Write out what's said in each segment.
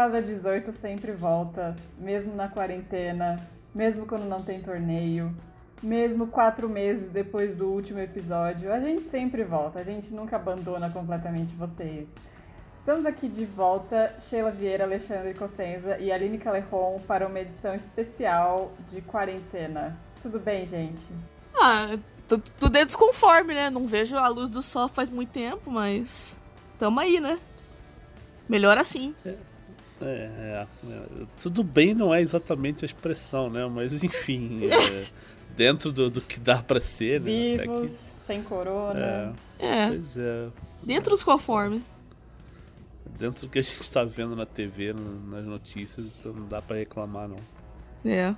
Quadra 18 sempre volta, mesmo na quarentena, mesmo quando não tem torneio, mesmo quatro meses depois do último episódio. A gente sempre volta, a gente nunca abandona completamente vocês. Estamos aqui de volta, Sheila Vieira, Alexandre Cossenza e Aline Calerron para uma edição especial de quarentena. Tudo bem, gente? Ah, tudo é desconforme, né? Não vejo a luz do sol faz muito tempo, mas tamo aí, né? Melhor assim. É, é, é, é. tudo bem não é exatamente a expressão, né? Mas enfim, é, dentro do, do, que dá para ser, né? Vivos, sem corona. É, é. Pois é. Dentro dos conformes dentro do que a gente está vendo na TV, nas notícias, então não dá para reclamar não. É.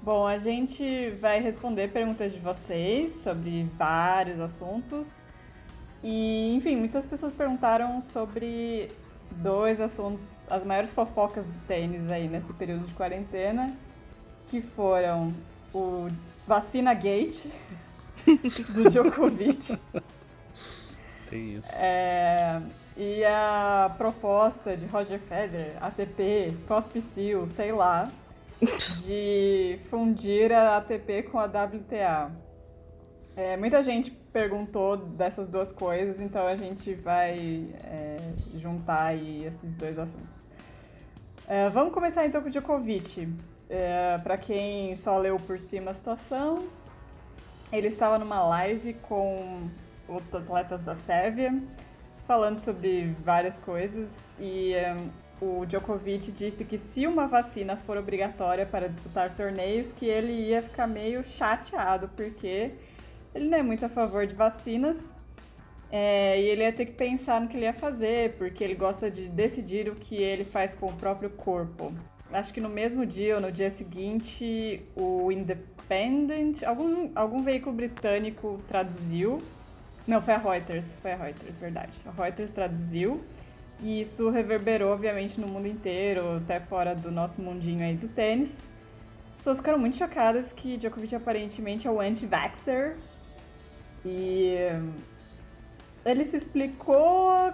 Bom, a gente vai responder perguntas de vocês sobre vários assuntos. E, enfim, muitas pessoas perguntaram sobre dois assuntos, as maiores fofocas do tênis aí nesse período de quarentena, que foram o Vacina Gate do Djokovic. Tem isso. É, e a proposta de Roger Federer, ATP, Cospicil, sei lá, de fundir a ATP com a WTA. É, muita gente perguntou dessas duas coisas, então a gente vai é, juntar aí esses dois assuntos. É, vamos começar então com o Djokovic. É, Para quem só leu por cima a situação, ele estava numa live com outros atletas da Sérvia falando sobre várias coisas e um, o Djokovic disse que se uma vacina for obrigatória para disputar torneios, que ele ia ficar meio chateado, porque ele não é muito a favor de vacinas é, e ele ia ter que pensar no que ele ia fazer, porque ele gosta de decidir o que ele faz com o próprio corpo. Acho que no mesmo dia ou no dia seguinte, o Independent, algum, algum veículo britânico traduziu não, foi a Reuters, foi a Reuters, verdade. A Reuters traduziu e isso reverberou, obviamente, no mundo inteiro, até fora do nosso mundinho aí do tênis. As pessoas ficaram muito chocadas que Djokovic aparentemente é o anti-vaxxer e ele se explicou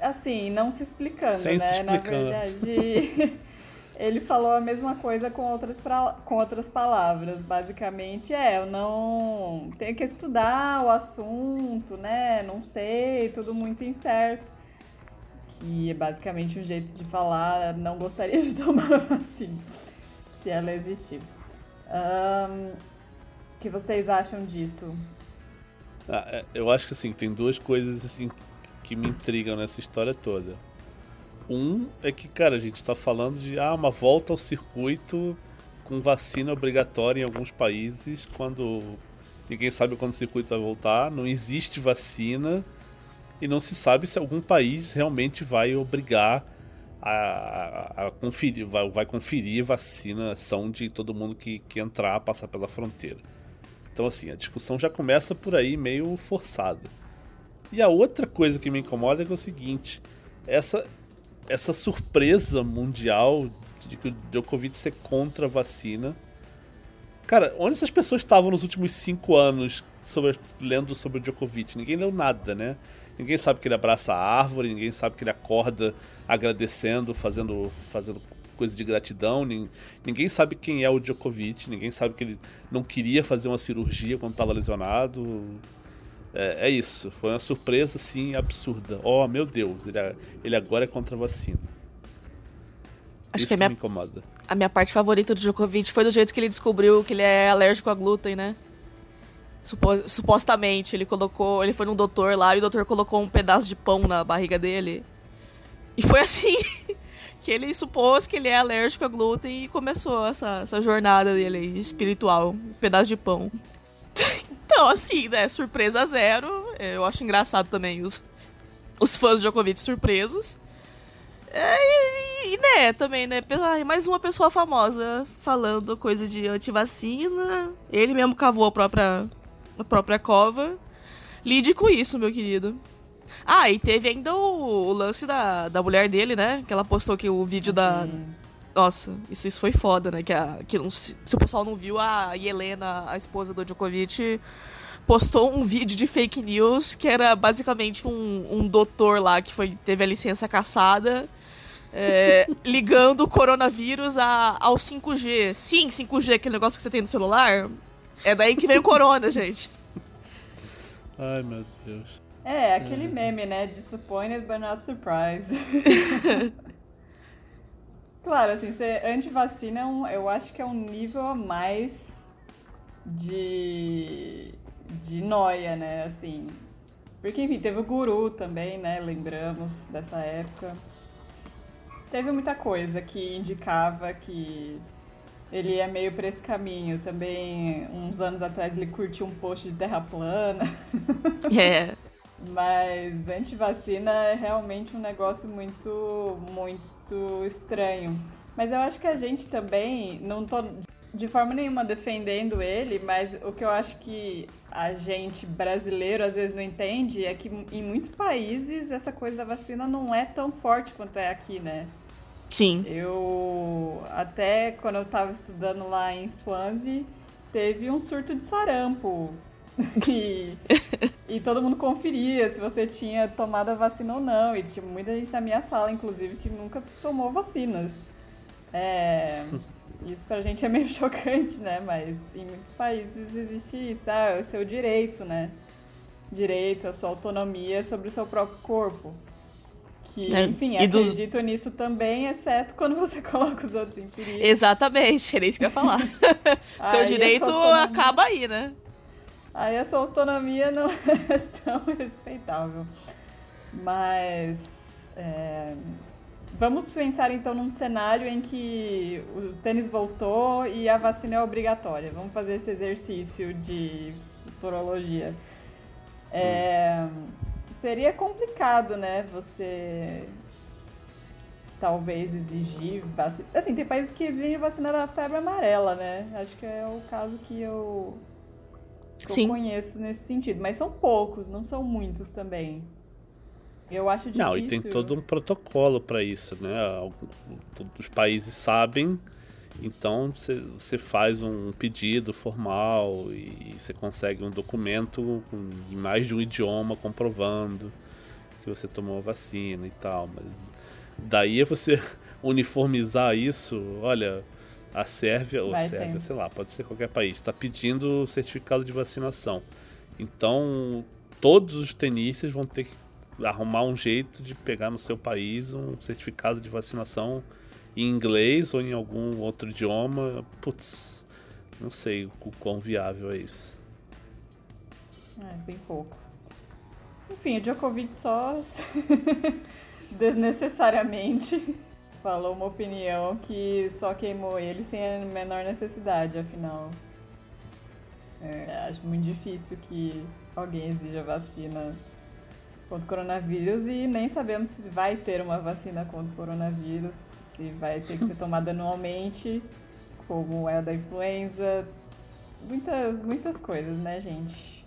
assim, não se explicando, Sem né? Se explicando. Na verdade, ele falou a mesma coisa com outras, pra, com outras palavras. Basicamente, é, eu não tenho que estudar o assunto, né? Não sei, tudo muito incerto. Que é basicamente um jeito de falar, não gostaria de tomar a vacina, se ela existir. O um, que vocês acham disso? Ah, é, eu acho que assim, tem duas coisas assim que me intrigam nessa história toda. Um é que, cara, a gente está falando de ah, uma volta ao circuito com vacina obrigatória em alguns países, quando ninguém sabe quando o circuito vai voltar, não existe vacina e não se sabe se algum país realmente vai obrigar a, a, a conferir, vai, vai conferir vacinação de todo mundo que, que entrar, passar pela fronteira. Então, assim, a discussão já começa por aí meio forçada. E a outra coisa que me incomoda é, é o seguinte: essa essa surpresa mundial de que o Djokovic ser contra a vacina. Cara, onde essas pessoas estavam nos últimos cinco anos sobre, lendo sobre o Djokovic? Ninguém leu nada, né? Ninguém sabe que ele abraça a árvore, ninguém sabe que ele acorda agradecendo, fazendo, fazendo coisa de gratidão. Ninguém sabe quem é o Djokovic, ninguém sabe que ele não queria fazer uma cirurgia quando estava lesionado. É, é, isso. Foi uma surpresa, assim, absurda. Oh, meu Deus, ele, ele agora é contra a vacina. Acho isso que, a minha, me incomoda. A minha parte favorita do Djokovic foi do jeito que ele descobriu que ele é alérgico a glúten, né? Supo, supostamente, ele colocou. Ele foi num doutor lá e o doutor colocou um pedaço de pão na barriga dele. E foi assim que ele supôs que ele é alérgico a glúten e começou essa, essa jornada dele espiritual. Um pedaço de pão. Então, assim, né? Surpresa zero. Eu acho engraçado também os, os fãs de Djokovic surpresos. É, e, né, também, né? Mais uma pessoa famosa falando coisa de antivacina. Ele mesmo cavou a própria, a própria cova. Lide com isso, meu querido. Ah, e teve ainda o, o lance da, da mulher dele, né? Que ela postou que o vídeo da. Nossa, isso, isso foi foda, né? Que, a, que não, se, se, o pessoal não viu, a Helena, a esposa do Djokovic, postou um vídeo de fake news que era basicamente um, um doutor lá que foi, teve a licença caçada é, ligando o coronavírus a, ao 5G. Sim, 5G, aquele negócio que você tem no celular. É daí que vem o corona, gente. Ai, meu Deus. É, aquele meme, né? Disappointed but not surprised. claro, assim, ser antivacina é um, eu acho que é um nível a mais de, de noia, né? Assim. Porque, enfim, teve o guru também, né? Lembramos dessa época. Teve muita coisa que indicava que ele é meio para esse caminho. Também, uns anos atrás, ele curtiu um post de terra plana. É. Mas antivacina é realmente um negócio muito, muito estranho. Mas eu acho que a gente também, não tô de forma nenhuma defendendo ele, mas o que eu acho que a gente brasileiro às vezes não entende é que em muitos países essa coisa da vacina não é tão forte quanto é aqui, né? Sim. Eu até quando eu tava estudando lá em Swansea, teve um surto de sarampo. E, e todo mundo conferia se você tinha tomado a vacina ou não. E tinha muita gente na minha sala, inclusive, que nunca tomou vacinas. É, isso pra gente é meio chocante, né? Mas em muitos países existe isso. Ah, é o seu direito, né? Direito, a sua autonomia sobre o seu próprio corpo. Que, É, enfim, dos- acredito nisso também, exceto quando você coloca os outros em perigo. Exatamente, era isso que eu ia falar. Seu Aí direito acaba aí, né? Aí a sua autonomia não é tão respeitável. Mas é, vamos pensar então num cenário em que o tênis voltou e a vacina é obrigatória. Vamos fazer esse exercício de futurologia. É, Seria complicado, né? Você talvez exigir vacina. Assim, tem países que exigem vacina da febre amarela, né? Acho que é o caso que eu que eu Sim. conheço nesse sentido. Mas são poucos, não são muitos também. Eu acho difícil. Não, e tem todo um protocolo para isso, né? Todos os países sabem, então você- faz um pedido formal e você consegue um documento com- em mais de um idioma comprovando que você tomou a vacina e tal. Mas daí é você uniformizar isso, olha, a Sérvia, ou Vai Sérvia, ter. sei lá, pode ser qualquer país, está pedindo certificado de vacinação. Então, todos os tenistas vão ter que arrumar um jeito de pegar no seu país um certificado de vacinação em inglês ou em algum outro idioma. Putz, não sei o quão viável é isso. É, bem pouco. Enfim, o Djokovic só desnecessariamente falou uma opinião que só queimou ele sem a menor necessidade, afinal. É, acho muito difícil que alguém exija vacina contra o coronavírus e nem sabemos se vai ter uma vacina contra o coronavírus, se vai ter que ser tomada anualmente, como é a da influenza. Muitas, muitas coisas, né, gente?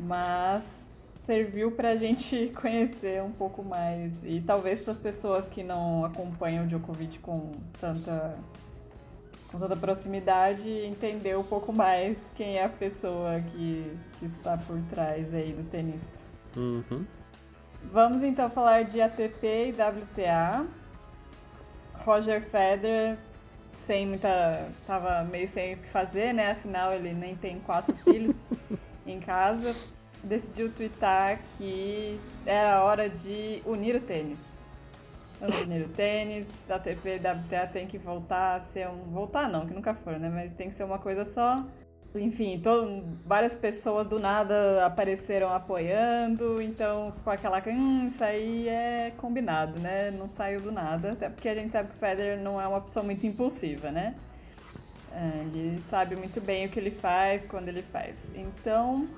Mas serviu pra gente conhecer um pouco mais e talvez para as pessoas que não acompanham o Djokovic com tanta com tanta proximidade entender um pouco mais quem é a pessoa que, que está por trás aí do tenista. Uhum. Vamos então falar de ATP e WTA. Roger Federer sem muita. tava meio sem o que fazer, né? Afinal ele nem tem quatro filhos em casa. Decidiu twittar que era hora de unir o tênis. Vamos unir o tênis, ATP e WTA tem que voltar a ser um. Voltar não, que nunca foram, né? Mas tem que ser uma coisa só. Enfim, todo, várias pessoas do nada apareceram apoiando, então ficou aquela hum, isso aí é combinado, né? Não saiu do nada, até porque a gente sabe que o Federer não é uma pessoa muito impulsiva, né? É, Ele sabe muito bem o que ele faz, quando ele faz. Então,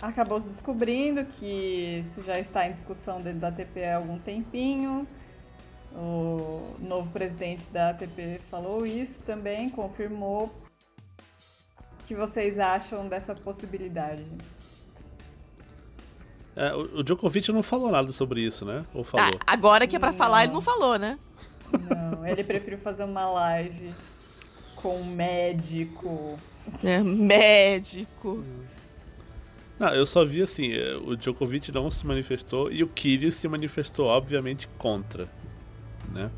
acabou se descobrindo que isso já está em discussão dentro da ATP há algum tempinho. O novo presidente da ATP falou isso também, confirmou. O que vocês acham dessa possibilidade? É, o o Djokovic não falou nada sobre isso, né? Ou falou? Ah, agora que é pra falar, ele Não. não falou, né? Não, ele preferiu fazer uma live com um médico. É, médico. Não, eu só vi assim, eh, o Djokovic não se manifestou e o Kyrgios se manifestou, obviamente, contra, né?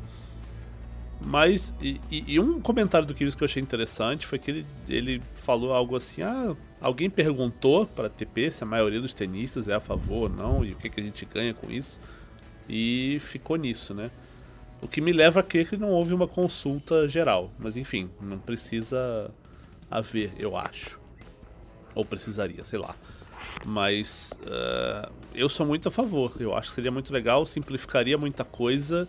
Mas, e, e, um comentário do Kyrgios que eu achei interessante foi que ele, ele falou algo assim, ah, alguém perguntou para a TP se a maioria dos tenistas é a favor ou não, e o que, que a gente ganha com isso, e ficou nisso, né? O que me leva a crer que não houve uma consulta geral, mas enfim, não precisa haver, eu acho. Ou precisaria, sei lá. Mas uh, eu sou muito a favor. Eu acho que seria muito legal, simplificaria muita coisa.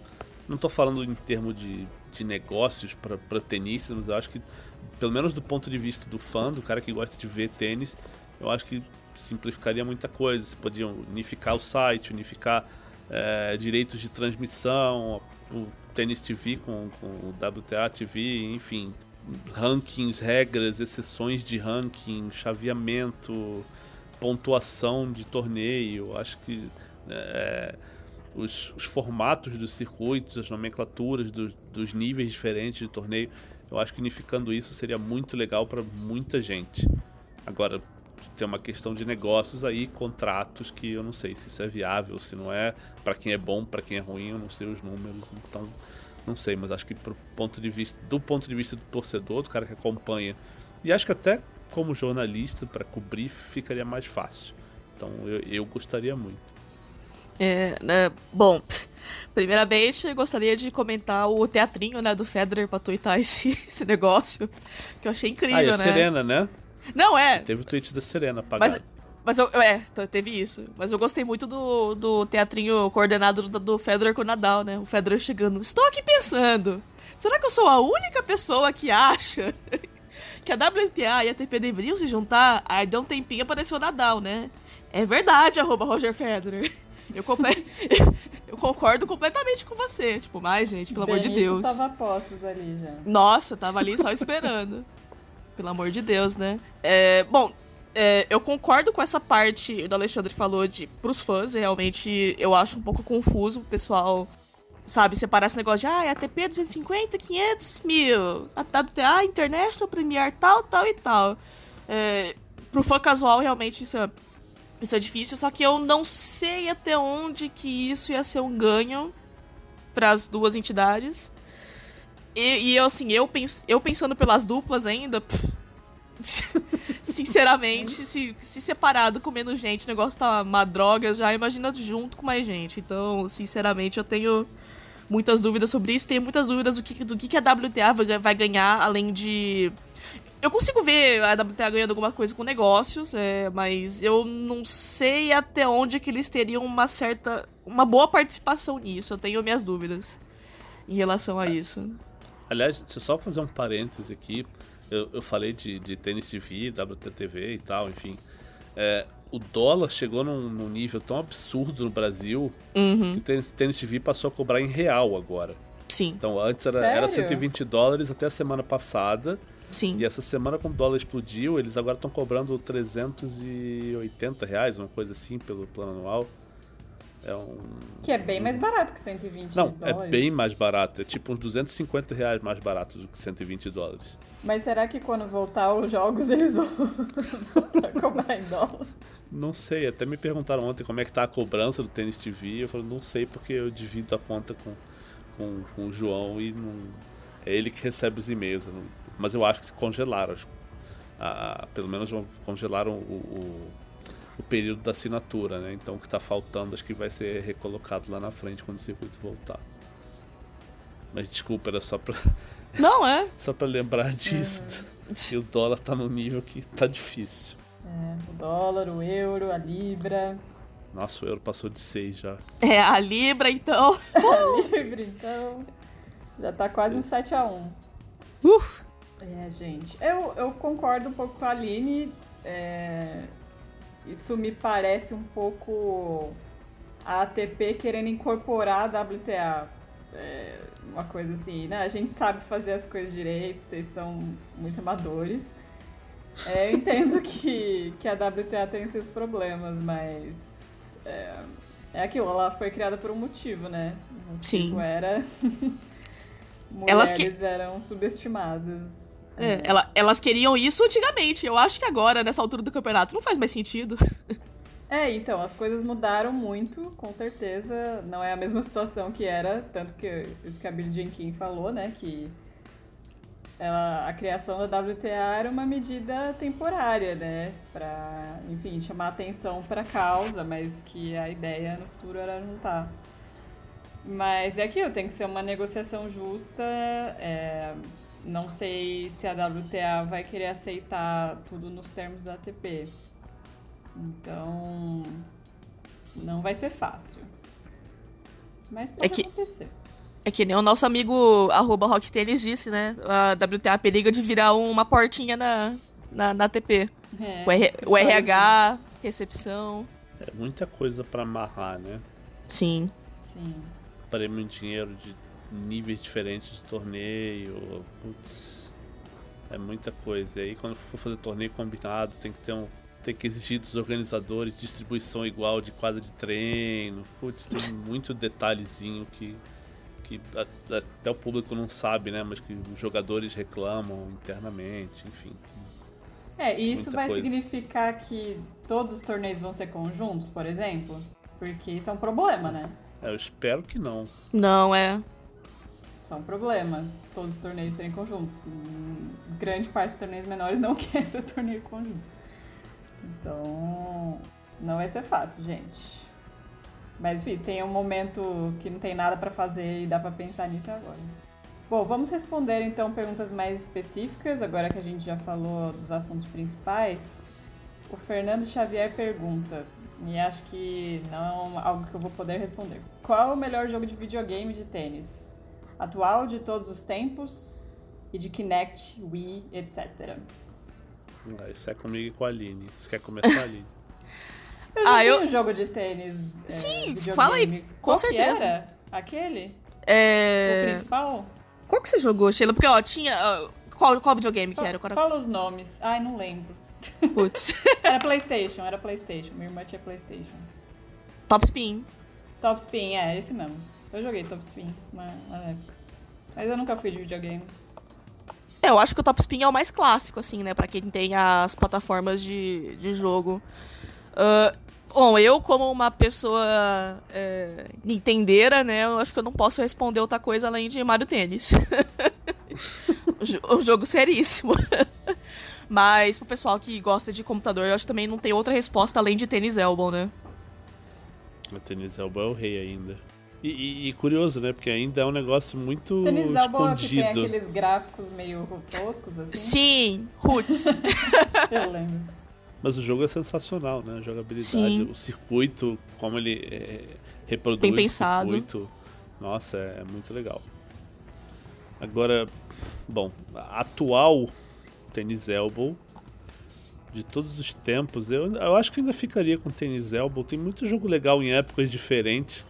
Não estou falando em termos de, de negócios para tenistas, mas eu acho que, pelo menos do ponto de vista do fã, do cara que gosta de ver tênis, eu acho que simplificaria muita coisa. Você podia unificar o site, unificar é, direitos de transmissão, o Tênis TV com, com o WTA TV, enfim, rankings, regras, exceções de ranking, chaveamento, pontuação de torneio. Acho que é, os, os, formatos dos circuitos, as nomenclaturas dos, dos níveis diferentes de torneio, eu acho que unificando isso seria muito legal para muita gente. Agora, tem uma questão de negócios aí, contratos que eu não sei se isso é viável, se não é, para quem é bom, para quem é ruim, eu não sei os números, então não sei, mas acho que pro ponto de vista do ponto de vista do torcedor, do cara que acompanha, e acho que até como jornalista para cobrir ficaria mais fácil. Então eu, eu gostaria muito. É, né, bom, primeiramente gostaria de comentar o teatrinho, né, do Federer pra tuitar esse, esse negócio, que eu achei incrível, ah, e a né? Serena, né? Não, é. Teve o tweet da Serena apagado. Mas, mas eu, é, teve isso. Mas eu gostei muito do, do teatrinho coordenado do, do Federer com o Nadal, né? O Federer chegando. Estou aqui pensando. Será que eu sou a única pessoa que acha que a WTA e a ATP deveriam se juntar, aí deu um tempinho apareceu o Nadal, né? É verdade, arroba Roger Federer. Eu, eu concordo completamente com você. Tipo, mais, gente, pelo Benito amor de Deus. tava postos ali já. Nossa, tava ali só esperando. pelo amor de Deus, né? É, bom, é, eu concordo com essa parte do Alexandre falou de pros fãs, realmente eu acho um pouco confuso o pessoal sabe, separar esse negócio de, ah, é ATP 250, 500 mil, a WTA, International, Premier, tal, tal e tal. É, pro fã casual, realmente, isso é, isso é difícil, só que eu não sei até onde que isso ia ser um ganho para as duas entidades. E, e assim, eu, pens, eu pensando pelas duplas ainda, pff, sinceramente, se, se separado com menos gente, o negócio tá uma droga, já imagina junto com mais gente. Então, sinceramente, eu tenho muitas dúvidas sobre isso. Tenho muitas dúvidas do que, do que a WTA vai ganhar, além de. Eu consigo ver a WTA ganhando alguma coisa com negócios, é, mas eu não sei até onde que eles teriam uma certa. uma boa participação nisso. Eu tenho minhas dúvidas em relação a isso. Aliás, deixa eu só fazer um parêntese aqui. Eu, eu falei de, de tênis TV, WTTV e tal, enfim. É, o dólar chegou num, num, nível tão absurdo no Brasil uhum. que o tênis, tênis TV passou a cobrar em real agora. Sim. Então antes era, era 120 dólares até a semana passada. Sim. E essa semana, quando o dólar explodiu, eles agora estão cobrando 380 reais, uma coisa assim, pelo plano anual. É um. Que é bem mais barato que 120 Não, dólares. é bem mais barato. É tipo uns 250 reais mais barato do que 120 dólares. Mas será que quando voltar os jogos eles vão cobrar em dólar? Não sei, até me perguntaram ontem como é que tá a cobrança do Tênis TV. Eu falei, não sei porque eu divido a conta com, com, com o João e não. É ele que recebe os e-mails. Mas eu acho que congelaram. Ah, pelo menos congelaram o, o o período da assinatura, né? Então o que está faltando acho que vai ser recolocado lá na frente quando o circuito voltar. Mas desculpa, era só para Não é? só para lembrar disso. Uhum. Que o dólar tá no nível que tá difícil. É, o dólar, o euro, a libra. Nossa, o euro passou de 6 já. É, a libra então. a libra então. Já tá quase um 7 a 1. Uf. É, gente. Eu, eu concordo um pouco com a Aline. É, isso me parece um pouco a ATP querendo incorporar a WTA. É uma coisa assim, né? A gente sabe fazer as coisas direito, vocês são muito amadores. É, eu entendo que, que a WTA tem seus problemas, mas é, é aquilo, ela foi criada por um motivo, né? O motivo Sim. era Elas mulheres que... eram subestimadas É, ela- elas queriam isso antigamente. Eu acho que agora, nessa altura do campeonato, não faz mais sentido. É, então, as coisas mudaram muito, com certeza. Não é a mesma situação que era, tanto que isso que a Billie Jean King falou, né? Que ela, a criação da WTA era uma medida temporária, né? Pra, enfim, chamar atenção pra causa, mas que a ideia no futuro era juntar. Mas é aquilo, tem que ser uma negociação justa. é, não sei se a WTA vai querer aceitar tudo nos termos da ATP. Então, não vai ser fácil. Mas pode É que- acontecer. É que nem o nosso amigo arroba disse, né? A WTA periga de virar uma portinha na, na, na ATP. É, O, R- o RH, recepção. É muita coisa pra amarrar, né? Sim. Sim. Prêmio em dinheiro de níveis diferentes de torneio. Putz. É muita coisa. E aí quando for fazer torneio combinado, tem que ter um. Tem que exigir dos organizadores distribuição igual de quadra de treino. Putz, tem muito detalhezinho que, que até o público não sabe, né? Mas que os jogadores reclamam internamente, enfim. É, e isso vai coisa. significar que todos os torneios vão ser conjuntos, por exemplo? Porque isso é um problema, né? É, eu espero que não. Não, é. É um problema, todos os torneios serem conjuntos. Hum, Grande parte dos torneios menores não quer ser torneio conjunto. Então, não vai ser fácil, gente. Mas, enfim, tem um momento que não tem nada pra fazer e dá pra pensar nisso é agora. Bom, vamos responder então perguntas mais específicas, agora que a gente já falou dos assuntos principais. O Fernando Xavier pergunta, e acho que não é algo que eu vou poder responder. Qual é o melhor jogo de videogame de tênis? Atual de todos os tempos e de Kinect, Wii, etc. Ah, Isso é comigo e com a Aline. Você quer começar, Aline? Eu Ah, joguei eu- um jogo de tênis. é, Sim, videogame. fala aí, com Qual que certeza. era? Aquele? O É. principal? Qual que você jogou, Sheila? Porque, ó, tinha. ó, Qual, qual videogame que era? Qual era- Fala os nomes. Ai, não lembro. Putz. Era Playstation, era Playstation. Minha irmã tinha Playstation. Top Spin. Top Spin, é, esse mesmo. Eu joguei Top Spin na, na época. Mas eu nunca fui de videogame. É, eu acho que o Top Spin é o mais clássico, assim, né? Pra quem tem as plataformas de, de jogo. Ah, bom, eu, como uma pessoa é, nintendeira, né? Eu acho que eu não posso responder outra coisa além de Mario Tênis. Um jogo seríssimo. Mas pro pessoal que gosta de computador, eu acho que também não tem outra resposta além de Tênis Elbow, né? O Tênis Elba é o rei ainda. E, e- e curioso, né? Porque ainda é um negócio muito Tênis Elbow que tem escondido. aqueles gráficos meio toscos, assim. Sim, Roots. Eu lembro. Mas o jogo é sensacional, né? A jogabilidade, Sim. o circuito, como ele é, reproduz Bem o pensado. circuito. Nossa, é, é muito legal. Agora, bom, a atual Tênis Elbow de todos os tempos, eu, eu acho que ainda ficaria com Tênis Elbow. Tem muito jogo legal em épocas diferentes.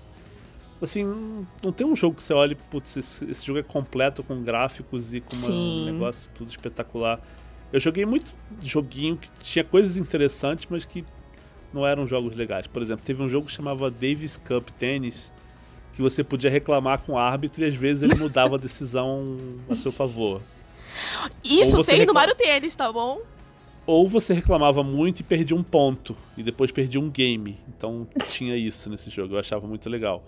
Assim, não tem um jogo que você olhe, putz, esse, esse jogo é completo com gráficos e com uma- um negócio tudo espetacular. Eu joguei muito joguinho que tinha coisas interessantes, mas que não eram jogos legais. Por exemplo, teve um jogo que chamava Davis Cup Tennis, que você podia reclamar com o árbitro e às vezes ele mudava a decisão a seu favor. Isso tem no reclama- Mario Tênis, tá bom? Ou você reclamava muito e perdia um ponto, e depois perdia um game. Então tinha isso nesse jogo, eu achava muito legal.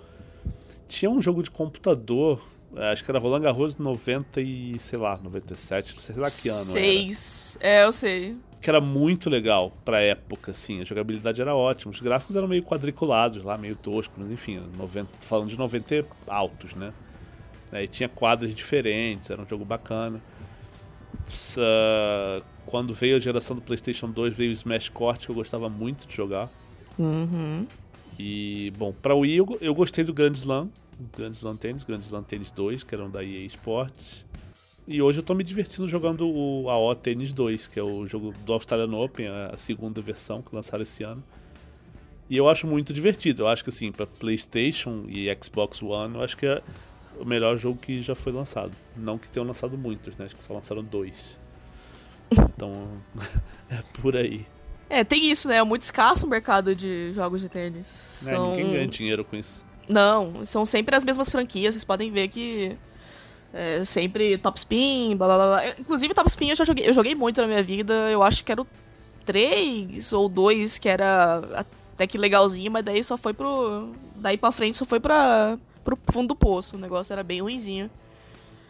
Tinha um jogo de computador, eh, acho que era Roland Garros 90 e, sei lá, 97, sei lá que ano era. Seis. É, eu sei. Que era muito legal pra época, assim, a jogabilidade era ótima. Os gráficos eram meio quadriculados lá, meio toscos, mas enfim, 90, tô falando de 90 altos, né? E tinha quadras diferentes, era um jogo bacana. Sa- Quando veio a geração do PlayStation 2, veio o Smash Court, que eu gostava muito de jogar. Uhum. E, bom, pra Wii eu, eu gostei do Grand Slam, Grand Slam Tennis, Grand Slam Tennis 2, que eram da EA Sports. E hoje eu tô me divertindo jogando o AO Tennis 2, que é o jogo do Australian Open, a segunda versão que lançaram esse ano. E eu acho muito divertido. Eu acho que assim, pra PlayStation e Xbox One, eu acho que é o melhor jogo que já foi lançado. Não que tenham lançado muitos, né? Acho que só lançaram dois. Então, é por aí. É, tem isso, né? É muito escasso o mercado de jogos de tênis. Né? São... Ninguém ganha dinheiro com isso. Não, são sempre as mesmas franquias. Vocês podem ver que É, sempre top spin, blá blá blá. Inclusive, top spin eu já joguei, eu joguei muito na minha vida. Eu acho que era o 3 ou 2 que era até que legalzinho, mas daí só foi pro. Daí pra frente só foi pra, pro fundo do poço. O negócio era bem ruimzinho.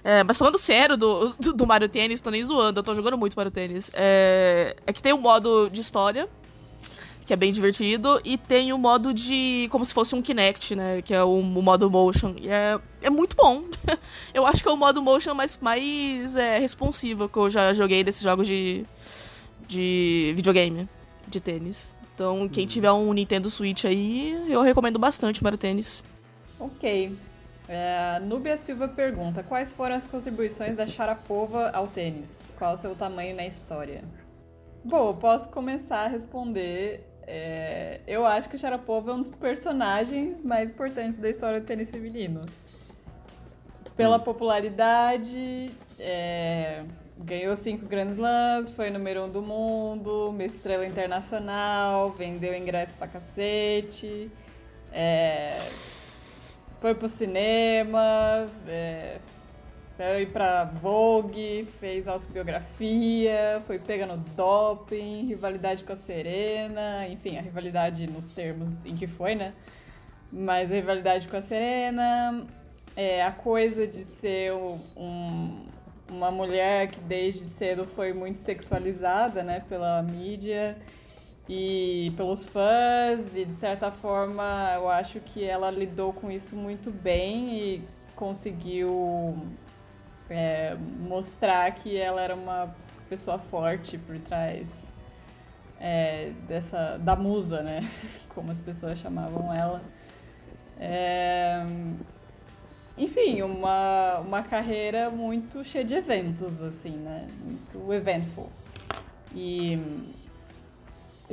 É, mas falando sério do, do, do, Mario Tênis, tô nem zoando, eu tô jogando muito Mario Tênis. É, é que tem o um modo de história, que é bem divertido, e tem o modo de. como se fosse um Kinect, né? Que é o, o modo motion. E é, é muito bom. eu acho que é o modo motion mais, mais é, responsivo que eu já joguei desses jogos de, de videogame, de tênis. Então, quem uhum. tiver um Nintendo Switch aí, eu recomendo bastante Mario Tênis. Ok. É, Núbia Silva pergunta: Quais foram as contribuições da Sharapova ao tênis? Qual o seu tamanho na história? Bom, posso começar a responder é, eu acho que o Sharapova é um dos personagens mais importantes da história do tênis feminino. Pela hum. popularidade, é, ganhou cinco Grand Slams, foi número um do mundo, uma estrela internacional, vendeu ingresso pra cacete, é, foi pro cinema, é, foi pra Vogue, fez autobiografia, foi pega no doping, rivalidade com a Serena, enfim, a rivalidade nos termos em que foi, né? Mas a rivalidade com a Serena, é, a coisa de ser um, uma mulher que desde cedo foi muito sexualizada, né, pela mídia e pelos fãs, e de certa forma eu acho que ela lidou com isso muito bem e conseguiu é, mostrar que ela era uma pessoa forte por trás é, dessa da musa, né? Como as pessoas chamavam ela. É, enfim, uma, uma carreira muito cheia de eventos, assim, né? Muito eventful. E,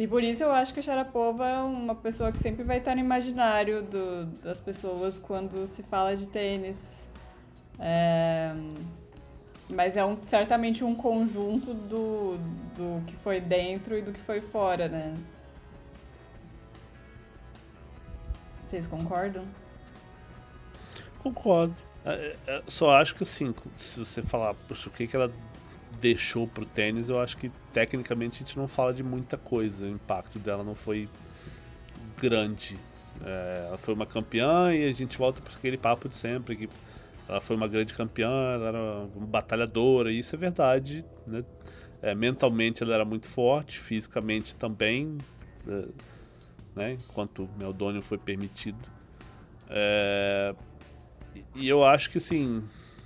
e por isso eu acho que a Sharapova é uma pessoa que sempre vai estar no imaginário do, das pessoas quando se fala de tênis é, mas é um, certamente um conjunto do, do que foi dentro e do que foi fora, né? Vocês concordam? Concordo. É, é, só acho que assim, se você falar, puxa, o que, que ela deixou pro tênis, eu acho que tecnicamente a gente não fala de muita coisa. O impacto dela não foi grande. É, ela foi uma campeã e a gente volta para aquele papo de sempre que ela foi uma grande campeã, ela era uma batalhadora, e isso é verdade, né? É, mentalmente ela era muito forte, fisicamente também, é, né? enquanto Meldônio foi permitido. É, e eu acho que sim,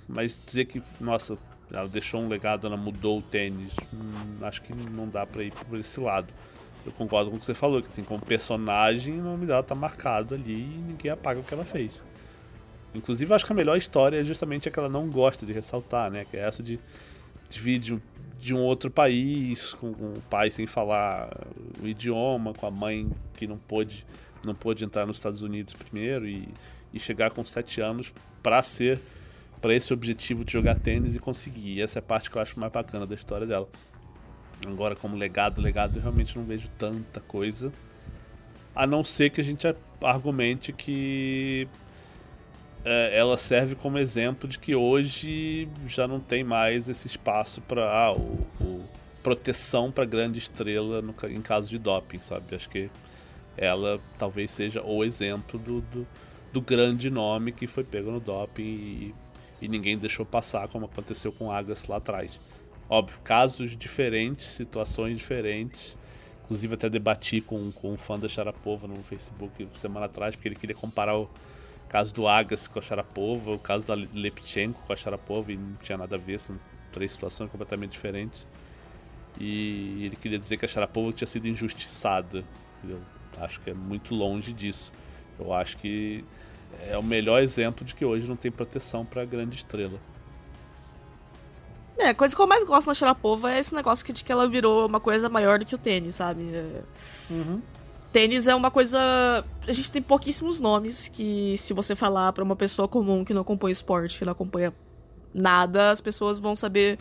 mas dizer que, nossa, ela deixou um legado, ela mudou o tênis, hum, acho que não dá para ir por esse lado. Eu concordo com o que você falou, que assim, como personagem, o nome dela tá marcado ali e ninguém apaga o que ela fez. Inclusive, acho que a melhor história é justamente a que ela não gosta de ressaltar, né? Que é essa de, de vídeo de um outro país, com, com, o pai sem falar o idioma, com a mãe que não pôde, não pôde entrar nos Estados Unidos primeiro e, e chegar com sete anos para ser para esse objetivo de jogar tênis e conseguir. E essa é a parte que eu acho mais bacana da história dela. Agora, como legado, legado, eu realmente não vejo tanta coisa. A não ser que a gente argumente que é, ela serve como exemplo de que hoje já não tem mais esse espaço para ah, o, o, proteção para grande estrela no, em caso de doping, sabe? Acho que ela talvez seja o exemplo do, do, do grande nome que foi pego no doping e, e ninguém deixou passar, como aconteceu com Agassi lá atrás. Óbvio, casos diferentes, situações diferentes. Inclusive até debati com, com um fã da Sharapova no Facebook semana atrás, porque ele queria comparar o, caso do Agassi com a Sharapova, o caso da Lepchenko com a Sharapova, e não tinha nada a ver, são três situações completamente diferentes. E ele queria dizer que a Sharapova tinha sido injustiçada. Eu acho que é muito longe disso. Eu acho que é o melhor exemplo de que hoje não tem proteção para grande estrela. É, a coisa que eu mais gosto na Sharapova é esse negócio de que ela virou uma coisa maior do que o tênis, sabe? É... Uhum tênis é uma coisa. A gente tem pouquíssimos nomes que, se você falar para uma pessoa comum que não acompanha esporte, que não acompanha nada, as pessoas vão saber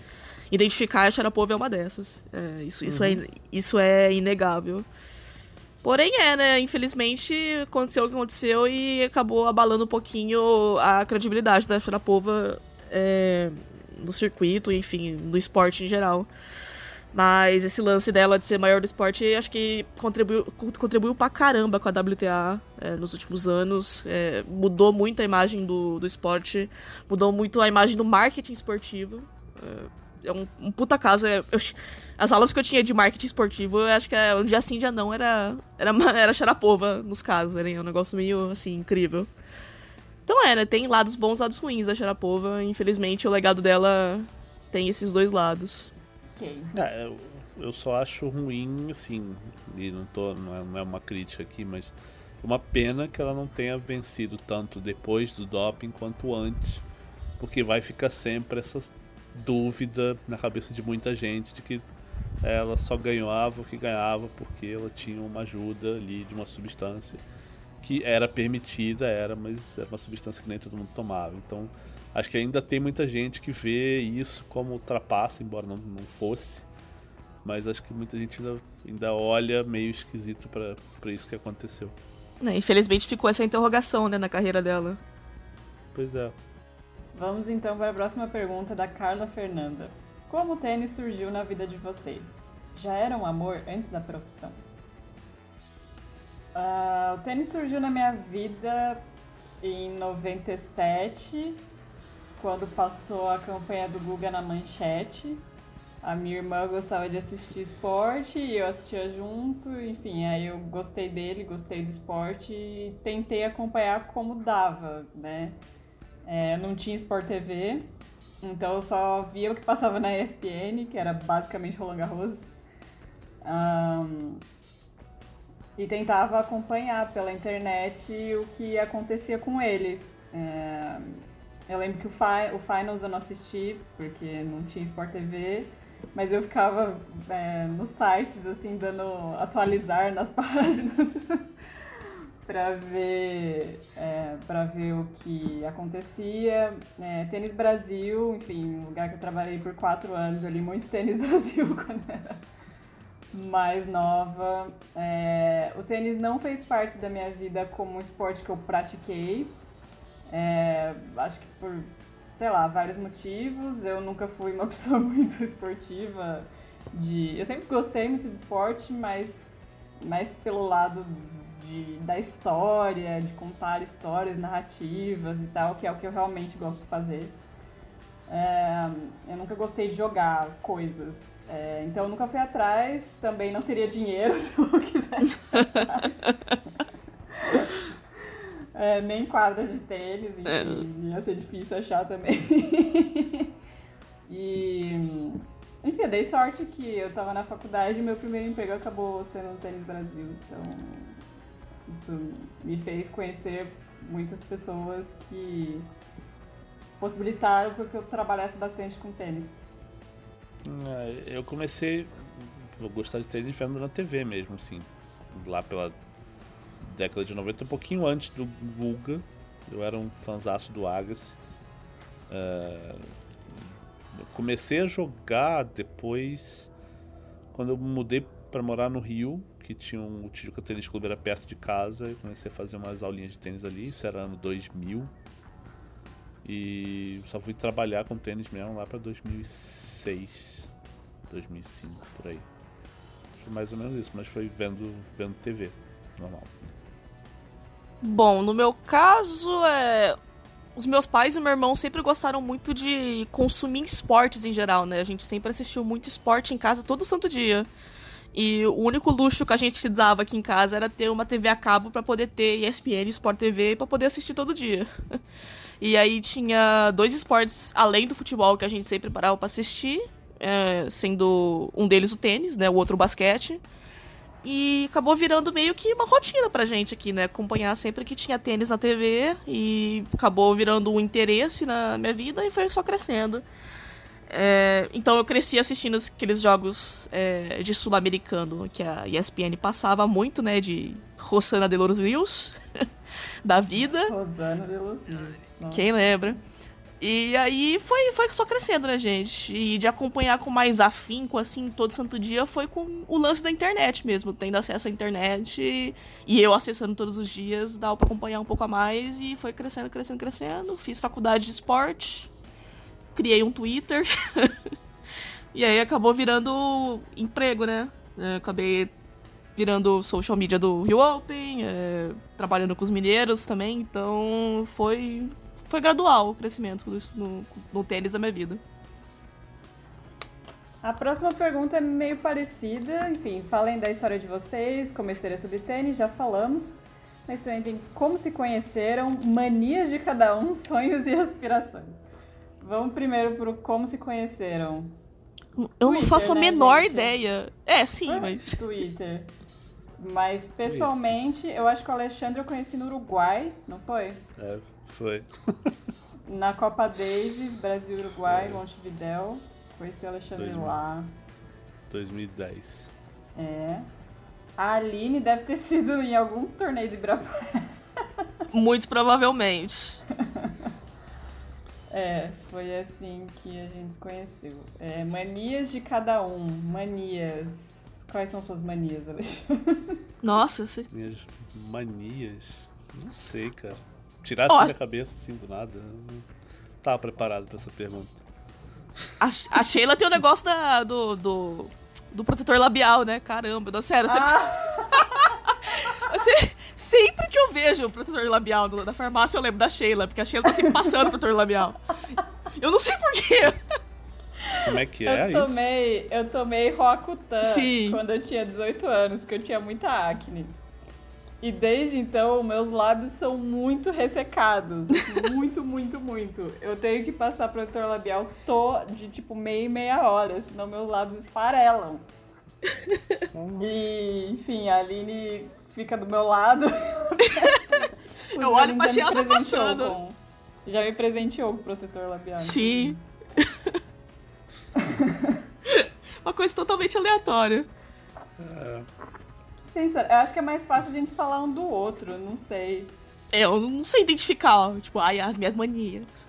identificar a Sharapova é uma dessas. É, isso, uhum. isso, é, uhum. isso é inegável. Porém, é, né? Infelizmente, aconteceu o que aconteceu e acabou abalando um pouquinho a credibilidade da Sharapova é, no circuito, enfim, no esporte em geral. Mas esse lance dela de ser maior do esporte, acho que contribuiu, contribuiu pra caramba com a WTA é, nos últimos anos. É, mudou muito a imagem do, do esporte, mudou muito a imagem do marketing esportivo. É, um, um, puta caso. Eu, as aulas que eu tinha de marketing esportivo, eu acho que é, um dia sim, dia não, era, era, era Sharapova nos casos, né? É um negócio meio, assim, incrível. Então é, né? Tem lados bons lados ruins da Sharapova. Infelizmente, o legado dela tem esses dois lados. Ok. É, eu, eu só acho ruim, assim, e não, tô, não, é, não é uma crítica aqui, mas uma pena que ela não tenha vencido tanto depois do doping quanto antes, porque vai ficar sempre essa dúvida na cabeça de muita gente de que ela só ganhava o que ganhava porque ela tinha uma ajuda ali de uma substância que era permitida, era, mas era uma substância que nem todo mundo tomava. Então, Acho que ainda tem muita gente que vê isso como trapaça, embora não, não fosse. Mas acho que muita gente ainda, ainda olha meio esquisito para isso que aconteceu. É, infelizmente ficou essa interrogação né, na carreira dela. Pois é. Vamos então para a próxima pergunta da Carla Fernanda. Como o tênis surgiu na vida de vocês? Já era um amor antes da profissão? Uh, o tênis surgiu na minha vida em 97, quando passou a campanha do Guga na manchete. A minha irmã gostava de assistir esporte e eu assistia junto, enfim, aí eu gostei dele, gostei do esporte e tentei acompanhar como dava, né? É, não tinha Sport TV, então eu só via o que passava na ESPN, que era basicamente Roland Garros. Um, e tentava acompanhar pela internet o que acontecia com ele. É, eu lembro que o, fi o Finals eu não assisti, porque não tinha Sport TV, mas eu ficava é, nos sites, assim, dando atualizar nas páginas para ver, é, pra ver o que acontecia. É, tênis Brasil, enfim, um lugar que eu trabalhei por quatro anos, eu li muito Tênis Brasil quando era mais nova. É, o tênis não fez parte da minha vida como um esporte que eu pratiquei, é, acho que por, sei lá, vários motivos. Eu nunca fui uma pessoa muito esportiva. De, eu sempre gostei muito de esporte, mas mais pelo lado de, da história, de contar histórias, narrativas e tal, que é o que eu realmente gosto de fazer. É, eu nunca gostei de jogar coisas. É, então eu nunca fui atrás, também não teria dinheiro se eu quisesse. É, nem quadras de tênis, enfim, é. ia ser difícil achar também. e. Enfim, eu dei sorte que eu tava na faculdade e meu primeiro emprego acabou sendo no Tênis Brasil. Então, isso me fez conhecer muitas pessoas que possibilitaram porque eu trabalhasse bastante com tênis. É, eu comecei a gostar de tênis vendo na TV mesmo, assim. Lá pela década de 90, um pouquinho antes do Guga. Eu era um fanzaço do Agassi. Uh, eu comecei a jogar depois, quando eu mudei para morar no Rio, que tinha um, o Tijuca Tênis Clube era perto de casa. Eu comecei a fazer umas aulinhas de tênis ali, isso era ano 2000. E só fui trabalhar com tênis mesmo lá para 2006, 2005, por aí. Foi mais ou menos isso, mas foi vendo, vendo TV, normal. Bom, no meu caso, é... os meus pais e meu irmão sempre gostaram muito de consumir esportes em geral, né? A gente sempre assistiu muito esporte em casa todo santo dia. E o único luxo que a gente se dava aqui em casa era ter uma TV a cabo para poder ter ESPN, Sport TV, para poder assistir todo dia. e aí tinha dois esportes além do futebol que a gente sempre parava para assistir, é, sendo um deles o tênis, né, o outro o basquete. E acabou virando meio que uma rotina pra gente aqui, né? Acompanhar sempre que tinha tênis na TV e acabou virando um interesse na minha vida e foi só crescendo. É, então eu cresci assistindo aqueles jogos é, de sul-americano que a ESPN passava muito, né? De Rosana de los Rios, da vida. Rosana de los Rios. Quem lembra? E aí foi, foi só crescendo, né, gente? E de acompanhar com mais afinco, assim, todo santo dia, foi com o lance da internet mesmo. Tendo acesso à internet e, eu acessando todos os dias, dava pra acompanhar um pouco a mais e foi crescendo, crescendo, crescendo. Fiz faculdade de esporte. Criei um Twitter. e aí acabou virando emprego, né? É, acabei virando social media do Rio Open, é, trabalhando com os mineiros também, então foi, foi gradual o crescimento no, no tênis da minha vida. A próxima pergunta é meio parecida. Enfim, falem da história de vocês, comesteira sobre tênis, já falamos. Mas também tem como se conheceram, manias de cada um, sonhos e aspirações. Vamos primeiro pro como se conheceram. Eu Twitter, não faço a né, menor gente? ideia. É, sim, Foi mas. Twitter. Mas pessoalmente, Twitter. eu acho que o Alexandre eu conheci no Uruguai, não foi? É, foi. Na Copa Davis, Brasil-Uruguai, Montevidéu. Conheci o Alexandre 2000. lá. 2010. É. A Aline deve ter sido em algum torneio de Ibirapuera. Muito provavelmente. É, foi assim que a gente se conheceu. É, manias de cada um. Manias. Quais são suas manias, Alexandre? Nossa, se... Minhas manias? Não sei, cara. Tirar assim oh. da cabeça, assim, do nada. não tava preparado pra essa pergunta. A, a Sheila tem o um negócio da, do, do, do protetor labial, né? Caramba, não, sério. Sempre... Ah. Você, sempre que eu vejo o protetor labial da farmácia, eu lembro da Sheila, porque a Sheila tá sempre passando o protetor labial. Eu não sei porquê. Como é que é eu tomei, isso? Eu tomei Roacutan quando eu tinha 18 anos, porque eu tinha muita acne. E desde então, meus lábios são muito ressecados. muito, muito, muito. Eu tenho que passar protetor labial to de tipo meia e meia hora, senão meus lábios esfarelam. e, enfim, a Aline fica do meu lado. Eu olho pra Sheila tá passando. Com, já me presenteou com protetor labial. Sim. Uma coisa totalmente aleatória. É. Pensa, eu acho que é mais fácil a gente falar um do outro, não sei. Eu não sei identificar, tipo, ai, as minhas manias.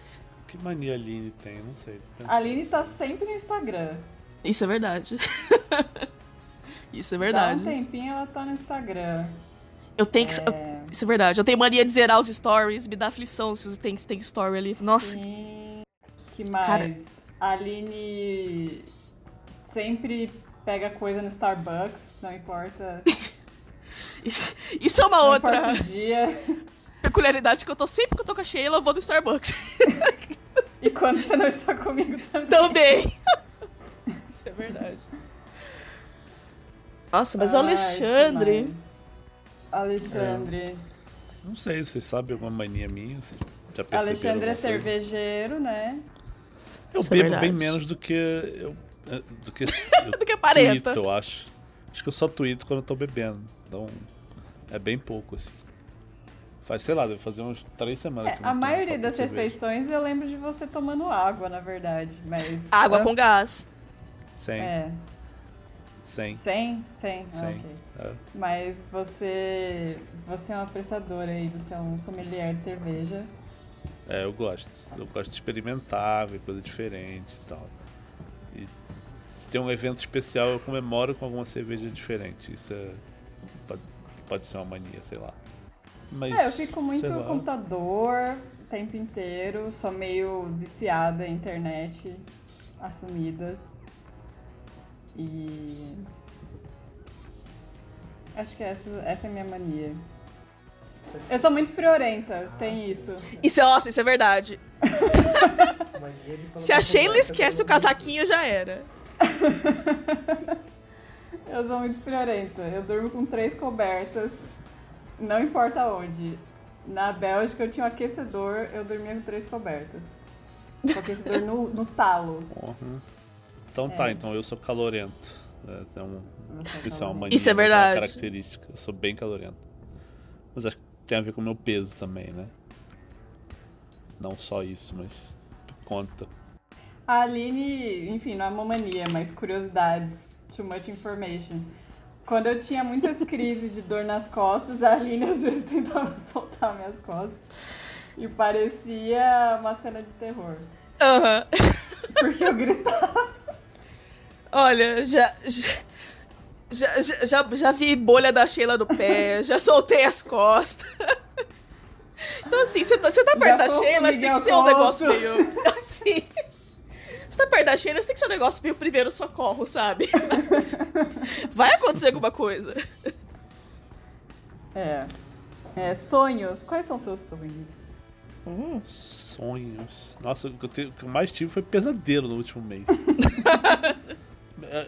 Que mania a Aline tem? Não sei. A Aline tá sempre no Instagram. Isso é verdade. Isso é verdade. Dá um tempinho ela tá no Instagram. Eu tenho que. É... isso é verdade. Eu tenho mania de zerar os stories, me dá aflição se os tem, tem story ali. Nossa. Sim. Que mais? Cara... A Aline sempre pega coisa no Starbucks, não importa. Isso é uma não outra peculiaridade que eu tô sempre que eu tô com a Sheila, eu vou no Starbucks. e quando você não está comigo também. Também. Isso é verdade. Nossa, mas Ai, o Alexandre. Alexandre. É, não sei, vocês sabem alguma mania minha? já Alexandre é cervejeiro, né? Eu Isso é bebo é bem menos do que eu. Eh, do que, eu do que aparenta. Eu acho. Acho que eu só tweeto quando eu tô bebendo. Então, é bem pouco, assim. Faz, sei lá, deve fazer uns três semanas é, A maioria das refeições eu lembro de você tomando água, na verdade. Mas. Água com gás. Sem. É. Sem. Sem? Sem. Ah, okay. é. Mas você. Você é uma apreciadora aí, você é um sommelier de cerveja. É, eu gosto. Eu gosto de experimentar, ver coisa diferente e tal. E se tem um evento especial, eu comemoro com alguma cerveja diferente. Isso é. Pode, pode ser uma mania, sei lá. Mas, é, eu fico muito no computador o tempo inteiro, sou meio viciada em internet, assumida. E. Acho que essa, essa é a minha mania. Eu sou muito friorenta, tem isso. Isso é, nossa, isso é verdade. Se a Sheila esquece o casaquinho, já era. eu sou muito friorenta. Eu durmo com três cobertas, não importa onde. Na Bélgica eu tinha um aquecedor, eu dormia com três cobertas. Com aquecedor no, no talo. Uhum. Então tá, é. tá, então eu sou calorento. É, então, isso é uma mania, isso é verdade. É uma característica. Eu sou bem calorento. Mas acho que tem a ver com o meu peso também, né? Não só isso, mas conta. A Aline, enfim, não é uma mania, mas curiosidades. Too much information. Quando eu tinha muitas crises de dor nas costas, a Aline às vezes tentava soltar minhas costas. E parecia uma cena de terror. Aham. Uhum. Porque eu gritava. Olha, já, já, já, já, já vi bolha da Sheila no pé, já soltei as costas. Então, assim, você tá, você tá perto da Sheila, tem que ser um negócio meio assim. Você tá perto da Sheila, tem que ser um negócio meio primeiro socorro, sabe? Vai acontecer alguma coisa. É. é. Sonhos. Quais são seus sonhos? Hum. Sonhos. Nossa, o que, eu o que eu mais tive foi pesadelo no último mês.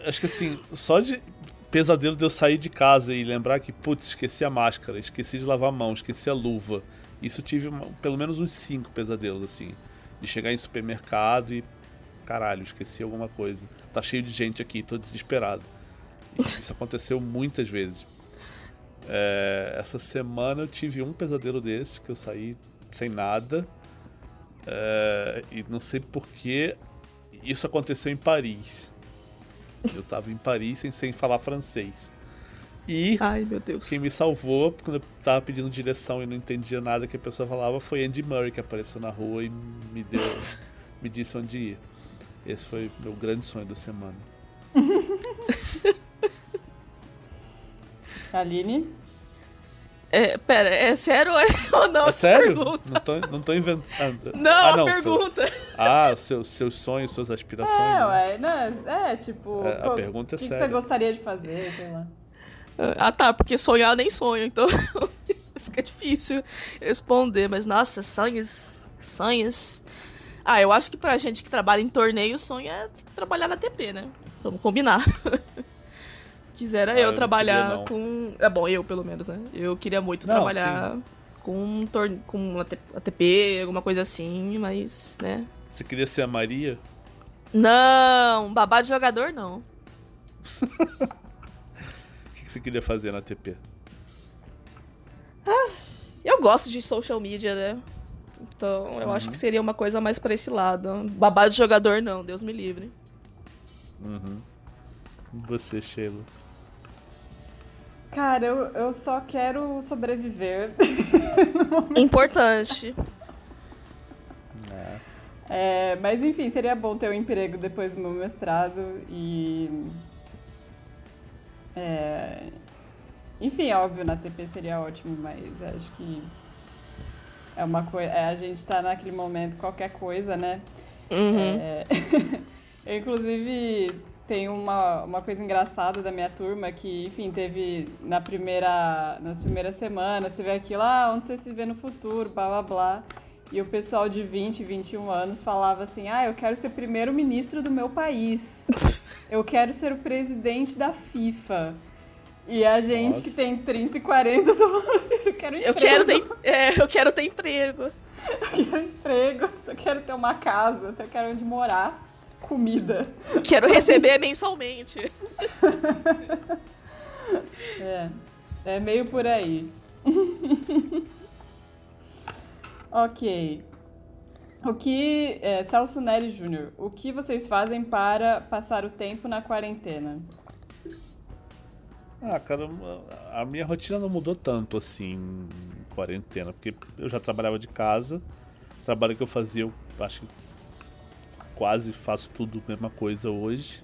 Acho que assim, só de pesadelo de eu sair de casa e lembrar que, putz, esqueci a máscara, esqueci de lavar a mão, esqueci a luva. Isso tive pelo menos uns cinco pesadelos, assim. De chegar em supermercado e. Caralho, esqueci alguma coisa. Tá cheio de gente aqui, tô desesperado. Isso aconteceu muitas vezes. É, essa semana eu tive um pesadelo desses, que eu saí sem nada. É, e não sei porquê isso aconteceu em Paris. Eu tava em Paris sem, sem falar francês. E Ai, meu Deus. quem me salvou, quando eu tava pedindo direção e não entendia nada que a pessoa falava, foi Andy Murray, que apareceu na rua e me deu. me disse onde ir. Esse foi meu grande sonho da semana. Aline? É, pera, é sério ou não? É sério? Pergunta? Não tô, não tô inventando. Não, ah, não, pergunta. Seu, ah, seus, seus sonhos, suas aspirações. É, né? ué, não, é tipo. É, a pergunta é O que, que séria. você gostaria de fazer, sei lá. Ah, tá, porque sonhar nem sonho, então fica difícil responder. Mas, nossa, sonhos, sonhos. Ah, eu acho que pra gente que trabalha em torneio, o sonho é trabalhar na TP, né? Vamos combinar. Quisera Ah, eu eu trabalhar queria, com. É bom, eu pelo menos, né? Eu queria muito Não, trabalhar com um torne... com AT- ATP, alguma coisa assim, mas, né? Você queria ser a Maria? Não, babá de jogador não. O que você queria fazer na TP? Eu gosto de social media, né? Então, eu acho que seria uma coisa mais pra esse lado. Babá de jogador não, Deus me livre. Uhum. Você, Sheila. Cara, eu, eu só quero sobreviver. Importante. É. É, mas enfim, seria bom ter um emprego depois do meu mestrado e. é, enfim, óbvio, na TP seria ótimo, mas acho que é uma coisa. a gente tá naquele momento, qualquer coisa, né? Uhum. É, eu, inclusive, tem uma, uma coisa engraçada da minha turma que, enfim, teve na primeira, nas primeiras semanas, teve aquilo, ah, onde você se vê no futuro, blá blá blá. E o pessoal de 20, 21 anos falava assim: ah, eu quero ser primeiro-ministro do meu país. Eu quero ser o presidente da FIFA. E a gente Nossa. que tem 30 e 40 só falava assim, eu quero Eu emprego. quero ter, é, eu quero ter emprego. Eu quero emprego, só quero ter uma casa, só quero onde morar, comida. Quero receber mensalmente. É, é meio por aí. ok. O que, é, Celso Nery Júnior, o que vocês fazem para passar o tempo na quarentena? Ah, cara, a minha rotina não mudou tanto assim em quarentena, porque eu já trabalhava de casa. O trabalho que eu fazia, eu acho que quase faço tudo a mesma coisa hoje.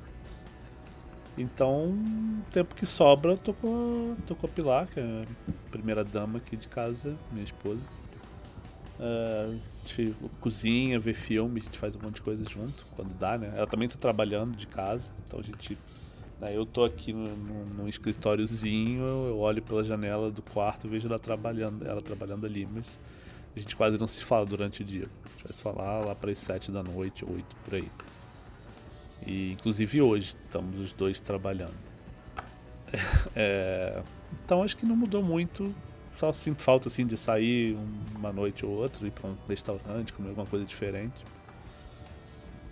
Então, o tempo que sobra, eu tô com, tô com a Pilar, que é a primeira dama aqui de casa, minha esposa. É, a gente cozinha, vê filme, a gente faz um monte de coisa junto, quando dá, né? Ela também tá trabalhando de casa, então a gente Daí eu tô aqui no, num escritóriozinho, eu olho pela janela do quarto, vejo ela trabalhando, ela trabalhando ali, mas a gente quase não se fala durante o dia. A gente vai se falar lá para as sete da noite, oito por aí. E inclusive hoje estamos os dois trabalhando. É, então acho que não mudou muito. Só sinto falta assim de sair uma noite ou outra, ir para um restaurante, comer alguma coisa diferente.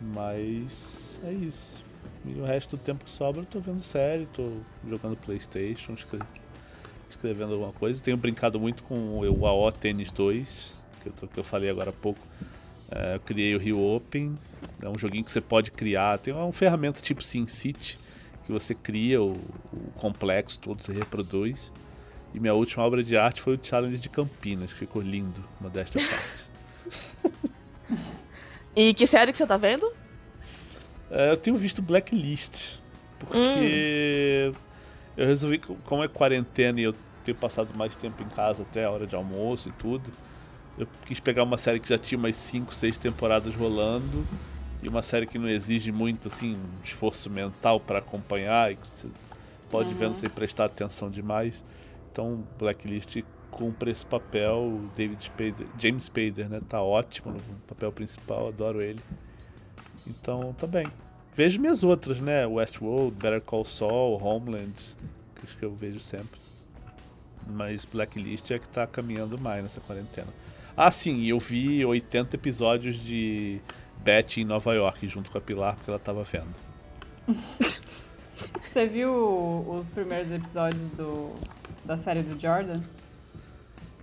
Mas é isso. E o resto do tempo que sobra eu tô vendo série, tô jogando Playstation, escre- escrevendo alguma coisa. Tenho brincado muito com o AO Tênis 2, que eu, que eu falei agora há pouco. É, eu criei o Rio Open, é um joguinho que você pode criar. Tem uma ferramenta tipo SimCity, que você cria o, o complexo todo, você reproduz. E minha última obra de arte foi o Challenge de Campinas, que ficou lindo, modéstia à parte. E que série que você tá vendo? É, eu tenho visto Blacklist, porque eu resolvi, como é quarentena e eu tenho passado mais tempo em casa até a hora de almoço e tudo, eu quis pegar uma série que já tinha umas 5, 6 temporadas rolando e uma série que não exige muito assim um esforço mental para acompanhar e que você pode Uhum. vendo sem prestar atenção demais. Então, Blacklist cumpre esse papel. David Spader, James Spader, né, tá ótimo no papel principal, adoro ele. Então, tá bem. Vejo minhas outras, né? Westworld, Better Call Saul, Homeland, que acho que eu vejo sempre. Mas Blacklist é que tá caminhando mais nessa quarentena. Ah, sim, eu vi 80 episódios de Betty em Nova York junto com a Pilar, porque ela tava vendo. Você viu os primeiros episódios do, da série do Jordan?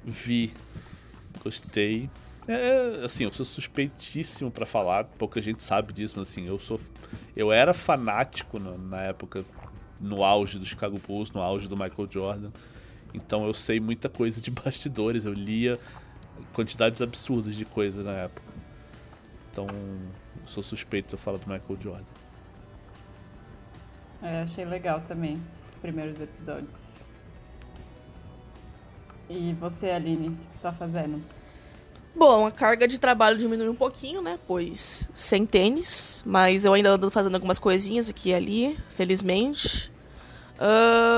Vi, gostei. É, assim, eu sou suspeitíssimo pra falar, pouca gente sabe disso, mas assim, eu sou eu era fanático no- na época no auge do Chicago Bulls, no auge do Michael Jordan. Então eu sei muita coisa de bastidores, eu lia quantidades absurdas de coisa na época. Então, eu sou suspeito eu falar do Michael Jordan. É, achei legal também os primeiros episódios. E você, Aline, o que você tá fazendo? Bom, a carga de trabalho diminuiu um pouquinho, né? Pois sem tênis, mas eu ainda ando fazendo algumas coisinhas aqui e ali, felizmente.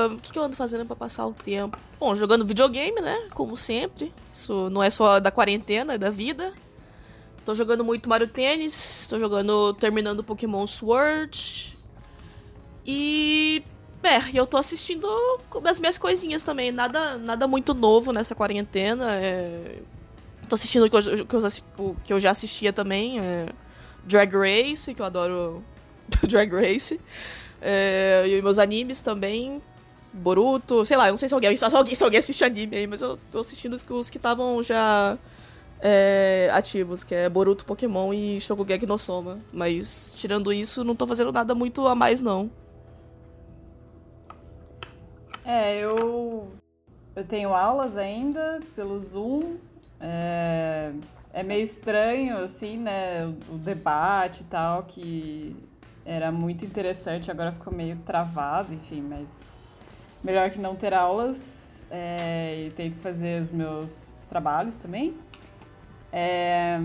O que, que eu ando fazendo pra passar o tempo? Bom, jogando videogame, né? Como sempre. Isso não é só da quarentena, é da vida. Tô jogando muito Mario Tênis, tô jogando, terminando Pokémon Sword. E. É, eu tô assistindo as minhas coisinhas também. Nada, nada muito novo nessa quarentena. É... Tô assistindo o que eu, que que eu já assistia também. é Drag Race, que eu adoro Drag Race. É, e meus animes também. Boruto, sei lá, eu não sei se alguém, se alguém, se alguém assiste anime aí, mas eu tô assistindo os que estavam já é, ativos, que é Boruto, Pokémon e Shokugeki no Soma. Mas, tirando isso, não tô fazendo nada muito a mais, não. É, eu, eu tenho aulas ainda pelo Zoom. É, é meio estranho, assim, né? O, o debate e tal, que era muito interessante, agora ficou meio travado, enfim, mas melhor que não ter aulas. É, e ter que fazer os meus trabalhos também. É,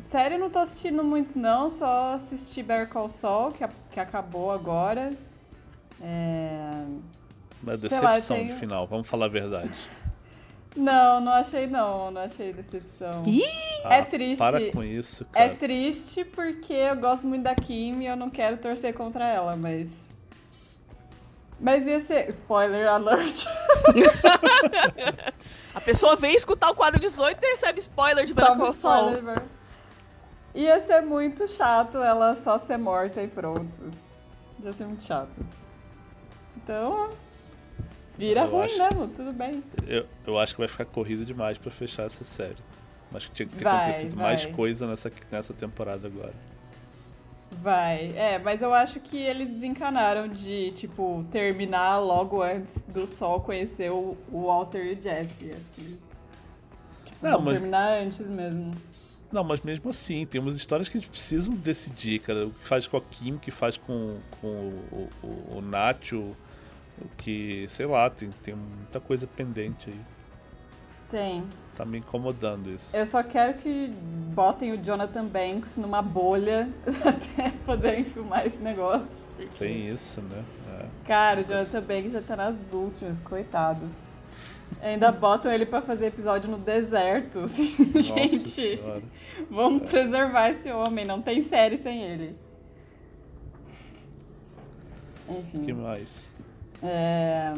série não tô assistindo muito, não, só assisti Better Call Saul, que, que acabou agora. É, Uma Sei lá, decepção tenho- no final, vamos falar a verdade. Não, não achei não, não achei decepção. Ih! É Ah, triste. Para com isso, É cara. triste porque eu gosto muito da Kim e eu não quero torcer contra ela, mas. Mas ia ser. Spoiler alert. A pessoa vem escutar o quadro 18 e recebe spoiler de Better Call Saul. spoiler, mano. Ia ser muito chato ela só ser morta e pronto. Ia ser muito chato. Então. Vira Eu ruim acho- mesmo, tudo bem. Eu, eu acho que vai ficar corrida demais pra fechar essa série. Acho que tinha que ter Vai, acontecido mais vai. coisa nessa, nessa temporada agora. Vai. É, mas eu acho que eles desencanaram de, tipo, terminar logo antes do Sol conhecer o, o Walter e o Jesse. Acho que eles Não, mas- terminar antes mesmo. Não, mas mesmo assim, tem umas histórias que a gente precisam decidir, cara. O que faz com a Kim, o que faz com, com o, o, o Nacho, o que, sei lá, tem, tem muita coisa pendente aí. Tem. Tá me incomodando isso. Eu só quero que botem o Jonathan Banks numa bolha até poderem filmar esse negócio. porque- Tem isso, né? É. Cara, o Jonathan Banks já tá nas últimas, coitado. Ainda botam ele pra fazer episódio no deserto. assim, Nossa Gente, senhora. vamos preservar esse homem, não tem série sem ele. Enfim. O que mais? É,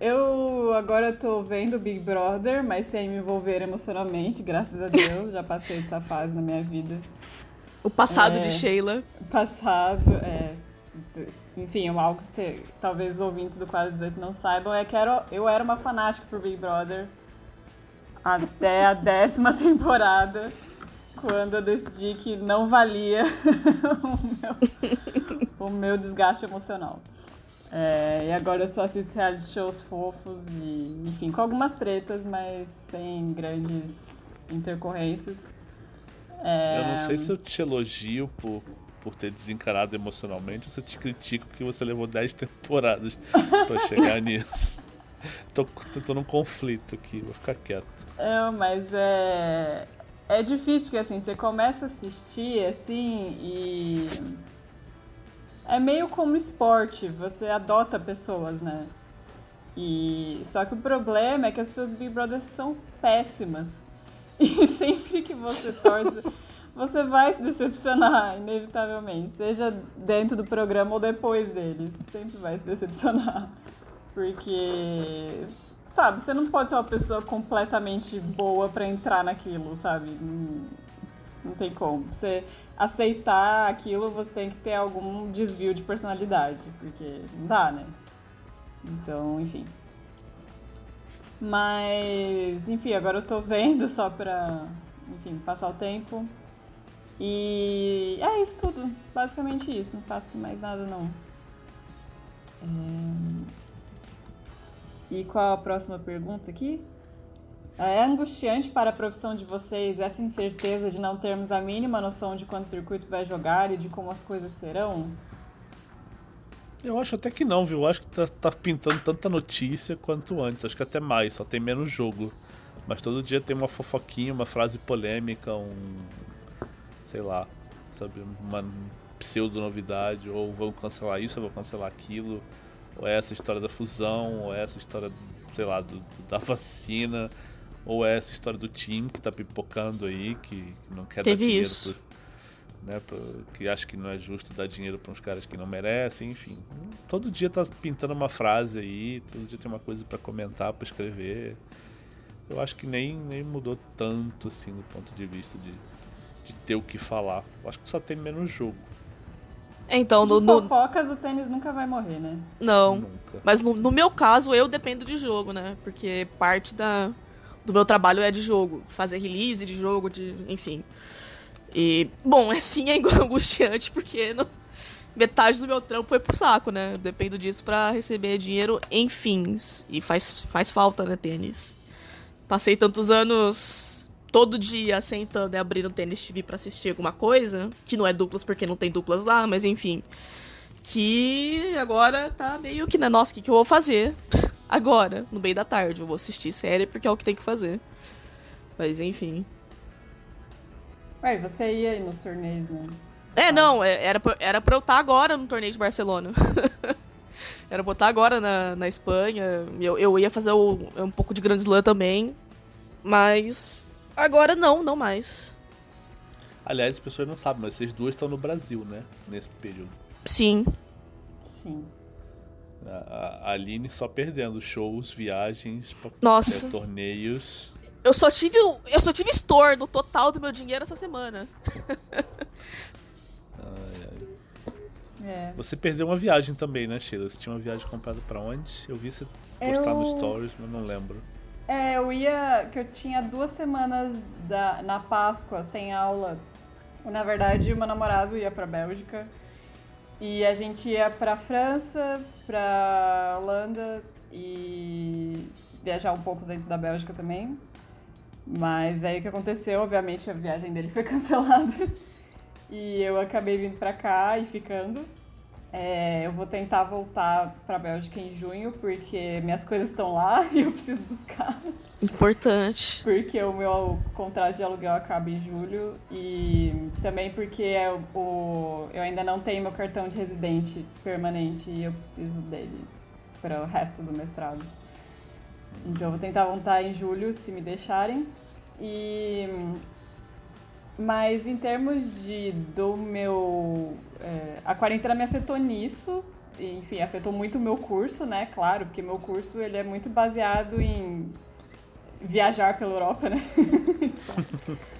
Eu agora tô vendo Big Brother, mas sem me envolver emocionalmente, graças a Deus. Já passei dessa fase na minha vida. O passado É. de Sheila. Passado, é. Enfim, algo que você, talvez os ouvintes do Quase 18 não saibam é que era, eu era uma fanática por Big Brother até a décima temporada, quando eu decidi que não valia o meu, o meu desgaste emocional. É, e agora eu só assisto reality shows fofos e, enfim, com algumas tretas, mas sem grandes intercorrências. É, Eu não sei se eu te elogio por, por ter desencarado emocionalmente ou se eu te critico porque você levou 10 temporadas pra chegar nisso. Tô, tô, tô num conflito aqui, vou ficar quieto. É, mas é. é difícil, porque assim, você começa a assistir assim e. É meio como esporte, você adota pessoas, né? E só que o problema é que as pessoas do Big Brother são péssimas. E sempre que você torce, você vai se decepcionar, inevitavelmente. Seja dentro do programa ou depois dele. Sempre vai se decepcionar. Porque, sabe, você não pode ser uma pessoa completamente boa para entrar naquilo, sabe? Não, não tem como. Você aceitar aquilo, você tem que ter algum desvio de personalidade. Porque não dá, né? Então, enfim. Mas, enfim, agora eu tô vendo só pra, enfim, passar o tempo. E é isso tudo. Basicamente isso. Não faço mais nada, não. É... E qual a próxima pergunta aqui? É angustiante para a profissão de vocês essa incerteza de não termos a mínima noção de quando o circuito vai jogar e de como as coisas serão? Eu acho até que não, viu? Eu acho que tá, tá, pintando tanta notícia quanto antes. Acho que até mais, só tem menos jogo. Mas todo dia tem uma fofoquinha, uma frase polêmica, um. sei lá, sabe? Uma pseudo-novidade. Ou vão cancelar isso, ou vão cancelar aquilo. Ou é essa história da fusão, ou é essa história, sei lá, do, da vacina. Ou é essa história do time que tá pipocando aí, que, que não quer Teve dar dinheiro isso. pro né, que acha que não é justo dar dinheiro para uns caras que não merecem, enfim. Todo dia tá pintando uma frase aí, todo dia tem uma coisa para comentar, para escrever. Eu acho que nem, nem mudou tanto assim do ponto de vista de, de ter o que falar. Eu acho que só tem menos jogo. Então, no, no- fofocas, o tênis nunca vai morrer, né? não. Nunca. Mas no, no meu caso, eu dependo de jogo, né? Porque parte da, do meu trabalho é de jogo. Fazer release de jogo, de. enfim. E, bom, assim é angustiante, porque não- metade do meu trampo foi pro saco, né? Dependo disso pra receber dinheiro em fins. E faz, faz falta, né, tênis. Passei tantos anos todo dia sentando e abrindo tênis TV pra assistir alguma coisa. Que não é duplas porque não tem duplas lá, mas enfim. Que agora tá meio que, né? Nossa, o que, que eu vou fazer agora, no meio da tarde? Eu vou assistir série porque é o que tem que fazer. Mas enfim. Ué, você ia aí nos torneios, né? É, não, é- era pra, era pra eu estar agora no torneio de Barcelona. era pra eu estar agora na, na Espanha. Eu, eu ia fazer o- um pouco de Grand Slam também. Mas agora não, não mais. Aliás, as pessoas não sabem, mas vocês duas estão no Brasil, né? Nesse período. Sim. Sim. A, Aline só perdendo shows, viagens, Nossa. torneios. Eu só tive o- eu só tive store no total do meu dinheiro essa semana. Ai, ai. É. Você perdeu uma viagem também, né, Sheila? Você tinha uma viagem comprada pra onde? Eu vi você postar no Eu- Stories, mas não lembro. É, eu ia. que eu tinha duas semanas da, na Páscoa sem aula. Na verdade, o meu namorado ia pra Bélgica. E a gente ia pra França, pra Holanda e viajar um pouco dentro da Bélgica também. Mas aí o que aconteceu, obviamente a viagem dele foi cancelada. E eu acabei vindo pra cá e ficando. É, eu vou tentar voltar pra Bélgica em junho, porque minhas coisas estão lá e eu preciso buscar. Importante. Porque o meu contrato de aluguel acaba em julho e também porque é o, o- eu ainda não tenho meu cartão de residente permanente e eu preciso dele para o resto do mestrado. Então eu vou tentar voltar em julho, se me deixarem. E mas em termos de do meu é, a quarentena me afetou nisso. Enfim, afetou muito o meu curso, né? Claro, porque meu curso ele é muito baseado em viajar pela Europa, né?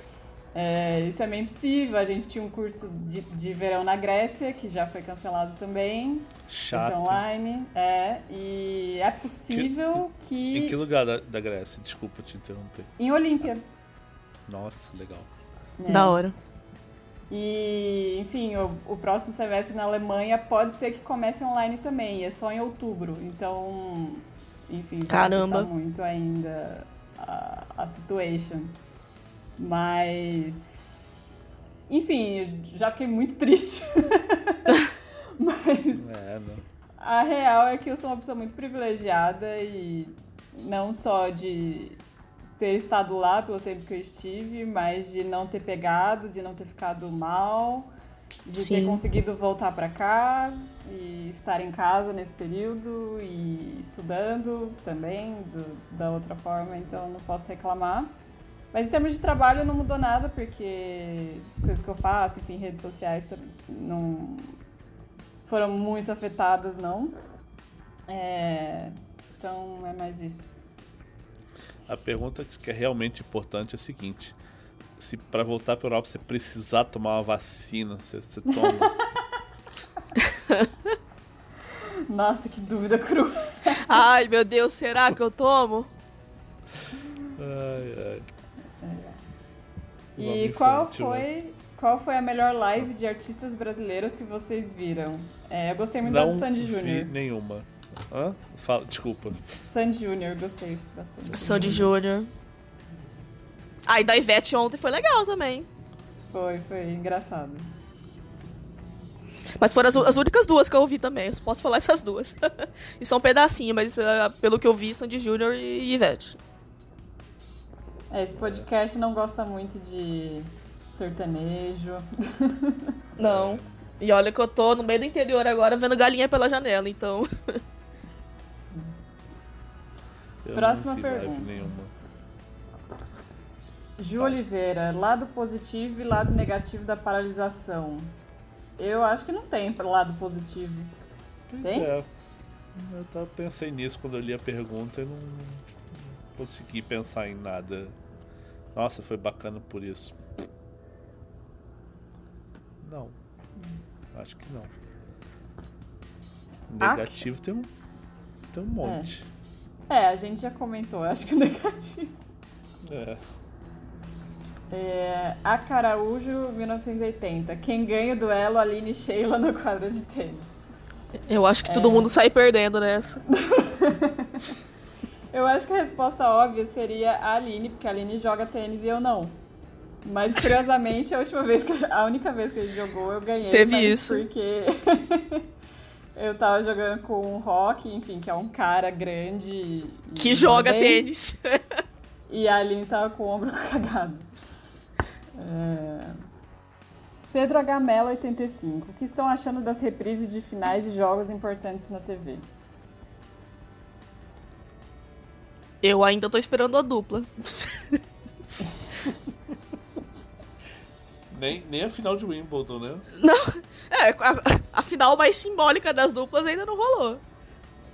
É, isso é meio impossível. A gente tinha um curso de, de verão na Grécia, que já foi cancelado também. Esse Chato. online. É, e é possível que. Em que lugar da, da Grécia? Desculpa te interromper. Em Olímpia. Nossa, legal. Né? Da hora. E, enfim, o, o próximo semestre na Alemanha pode ser que comece online também, é só em outubro. Então, enfim, Caramba. muito ainda a, a situation. Mas, enfim, eu já fiquei muito triste. Mas É, né? a real é que eu sou uma pessoa muito privilegiada e não só de ter estado lá pelo tempo que eu estive, mas de não ter pegado, de não ter ficado mal, de Sim. ter conseguido voltar para cá e estar em casa nesse período e estudando também do- da outra forma, então não posso reclamar. Mas em termos de trabalho não mudou nada, porque as coisas que eu faço, enfim, redes sociais não foram muito afetadas, não. É, então é mais isso. A pergunta que é realmente importante é a seguinte: se para voltar para Europa você precisar tomar uma vacina, você, você toma? Nossa, que dúvida crua. Ai, meu Deus, será que eu tomo? ai, ai. E qual né? foi, qual foi a melhor live de artistas brasileiros que vocês viram? É, eu gostei muito da Não do Sandy vi Júnior. nenhuma. Hã? Fala, desculpa. Sandy Júnior, gostei bastante. Sandy Júnior. Ah, e da Ivete ontem foi legal também. Foi, foi engraçado. Mas foram as, as únicas duas que eu ouvi também. Eu só posso falar essas duas. e só um pedacinho, mas ah, pelo que eu vi, Sandy Júnior e Ivete. É, esse podcast não gosta muito de sertanejo. Não. E olha que eu tô no meio do interior agora vendo galinha pela janela, então. Eu Próxima pergunta. nenhuma. Ju Oliveira, lado positivo e lado negativo da paralisação. Eu acho que não tem pra lado positivo. Pois Tem? é. Eu tava, pensei nisso quando eu li a pergunta e não consegui pensar em nada. Nossa, foi bacana por isso. Não. Acho que não. Ah, Negativo tem um. Tem um monte. É, a gente já comentou, acho que o negativo. É. É, a Caraújo, 1980. Quem ganha o duelo, Aline e Sheila na quadra de tênis. Eu acho que todo mundo sai perdendo nessa. Eu acho que a resposta óbvia seria a Aline, porque a Aline joga tênis e eu não. Mas curiosamente, a última vez que a única vez que a gente jogou, eu ganhei. Teve isso. Porque eu tava jogando com o Rock, enfim, que é um cara grande. Que joga bem, tênis. E a Aline tava com o ombro cagado. É... Pedro H. Mello, 85. O que estão achando das reprises de finais de jogos importantes na TV? Eu ainda tô esperando a dupla. Nem, nem a final de Wimbledon, né? É, a, a final mais simbólica das duplas ainda não rolou.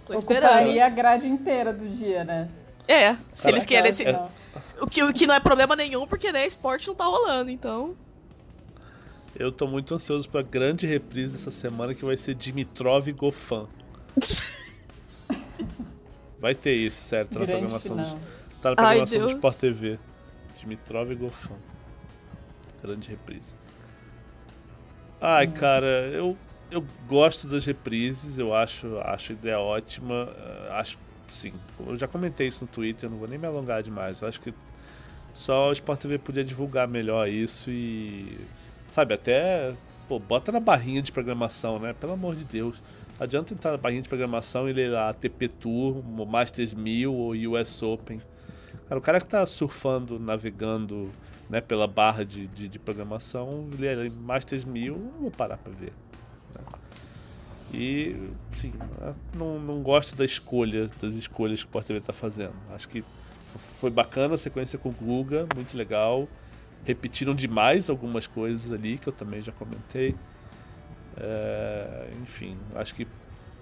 Tô esperando. Ocuparia a grade inteira do dia, né? É, se eles Aquela querem. se- final. o, que, o que não é problema nenhum, porque, né, esporte não tá rolando, então. Eu tô muito ansioso pra grande reprise dessa semana que vai ser Dimitrov e Gofan. Vai ter isso, sério, tá na programação do, tá na Ai, programação do Deus. Sport TV. Dimitrov e Gofan. Grande reprise. Ai, cara, eu, eu gosto das reprises, eu acho, acho a ideia ótima. eh, Acho, sim, eu já comentei isso no Twitter, não vou nem me alongar demais. Eu acho que só o Sport TV podia divulgar melhor isso e. Sabe, até. Pô, bota na barrinha de programação, né? Pelo amor de Deus. Não adianta entrar na barrinha de programação e ler lá TP Tour, Masters 1000 ou US Open. Cara, o cara que tá surfando, navegando né, pela barra de, de, de programação, ler Masters 1000, eu não vou parar pra ver. né? E, sim, não, não gosto da escolha, das escolhas que o Sport TV tá fazendo. Acho que foi bacana a sequência com o Guga, muito legal. Repetiram demais algumas coisas ali que eu também já comentei. É, enfim, acho que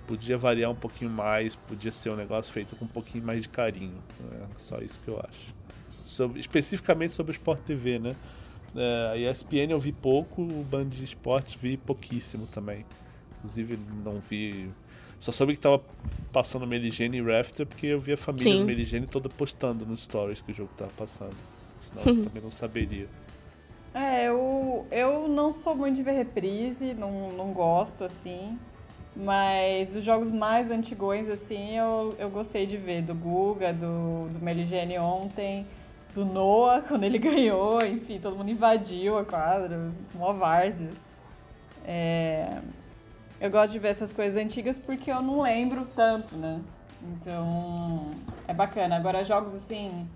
podia variar um pouquinho mais, podia ser um negócio feito com um pouquinho mais de carinho. É só isso que eu acho. Sobre- especificamente sobre o Sport TV, né? É, a ESPN eu vi pouco, o Band de Esportes vi pouquíssimo também. Inclusive não vi. Só soube que tava passando Meligene e Rafter porque eu vi a família Sim. do Meligene toda postando nos stories que o jogo tava passando. Senão eu também não saberia. É, eu, eu não sou muito de ver reprise, não, não gosto, assim. Mas os jogos mais antigões, assim, eu, eu gostei de ver. Do Guga, do, do Meligene ontem, do Noah, quando ele ganhou, enfim, todo mundo invadiu a quadra, mó várzea. É, eu gosto de ver essas coisas antigas porque eu não lembro tanto, né? Então, é bacana. Agora, jogos assim,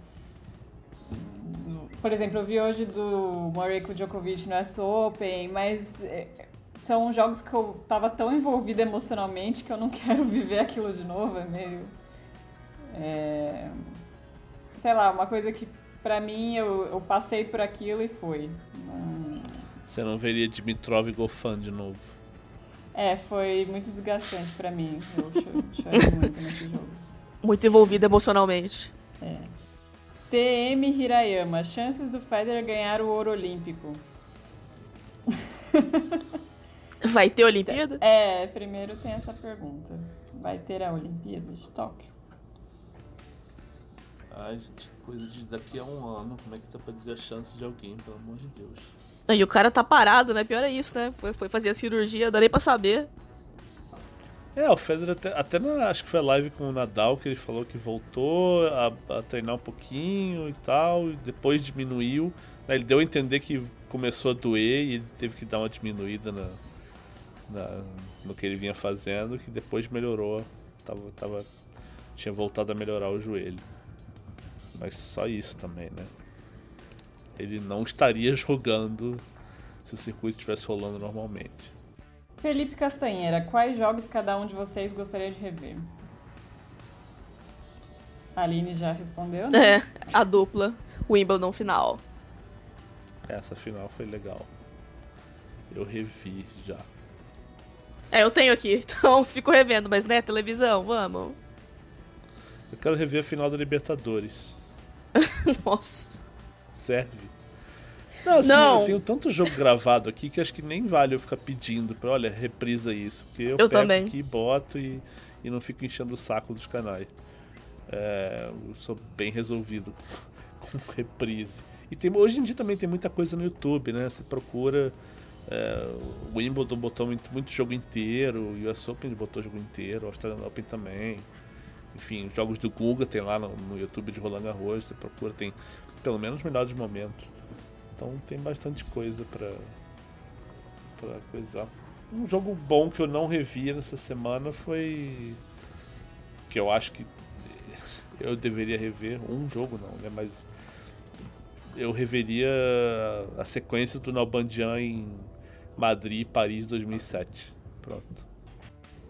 Por exemplo, eu vi hoje do Murray com Djokovic no US Open, mas é, são jogos que eu tava tão envolvida emocionalmente que eu não quero viver aquilo de novo. É meio. É, sei lá, uma coisa que pra mim eu, eu passei por aquilo e foi. Você não veria Dimitrov e Gofan de novo? É, foi muito desgastante pra mim. Eu chorei muito nesse jogo. Muito envolvida emocionalmente. É. TM Hirayama, chances do Federer ganhar o ouro olímpico. Vai ter Olimpíada? É, primeiro tem essa pergunta. Vai ter a Olimpíada de Tóquio? Ai, gente, coisa de daqui a um ano. Como é que tá pra dizer a chance de alguém, pelo amor de Deus? E o cara tá parado, né? Pior é isso, né? Foi, foi fazer a cirurgia, dá nem pra saber. É, o Federer até, até na, acho que foi a live com o Nadal que ele falou que voltou a, a treinar um pouquinho e tal, e depois diminuiu. Né, ele deu a entender que começou a doer e ele teve que dar uma diminuída na, na, no que ele vinha fazendo, que depois melhorou. Tava, tava, tinha voltado a melhorar o joelho. Mas só isso também, né? Ele não estaria jogando se o circuito estivesse rolando normalmente. Felipe Castanheira, quais jogos cada um de vocês gostaria de rever? A Aline já respondeu, né? É, a dupla Wimbledon final. Essa final foi legal. Eu revi já. É, eu tenho aqui, então fico revendo, mas né, televisão, vamos. Eu quero rever a final da Libertadores. Nossa. Serve. Não, assim, Não. eu tenho tanto jogo gravado aqui que acho que nem vale eu ficar pedindo pra, olha, reprisa isso. Porque eu, Eu pego também. aqui, boto e, e não fico enchendo o saco dos canais. É, eu sou bem resolvido com reprise. E tem, hoje em dia também tem muita coisa no YouTube, né? Você procura. É, o Wimbledon botou muito, muito jogo inteiro, o US Open botou jogo inteiro, o Australian Open também. Enfim, os jogos do Guga tem lá no, no YouTube de Roland Garros, você procura, tem pelo menos os melhores momentos. Então tem bastante coisa pra, pra coisar. Um jogo bom que eu não revi nessa semana foi. Que eu acho que eu deveria rever. Um jogo não, né? Mas eu reveria a sequência do Nalbandian em Madrid Paris 2007. Pronto.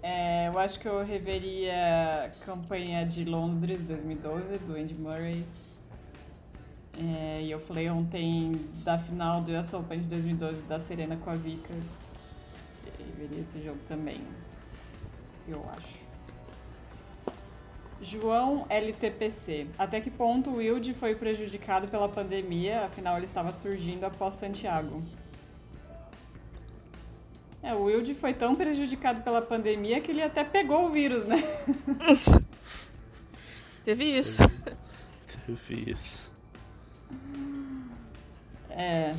É, eu acho que eu reveria a campanha de Londres 2012 do Andy Murray. É, e eu falei ontem da final do US Open de 2012 da Serena com a Vika. Eu reveria esse jogo também. Eu acho. João LTPC. Até que ponto o Wilde foi prejudicado pela pandemia? Afinal, ele estava surgindo após Santiago. É, o Wilde foi tão prejudicado pela pandemia que ele até pegou o vírus, né? Teve isso. Teve isso. É.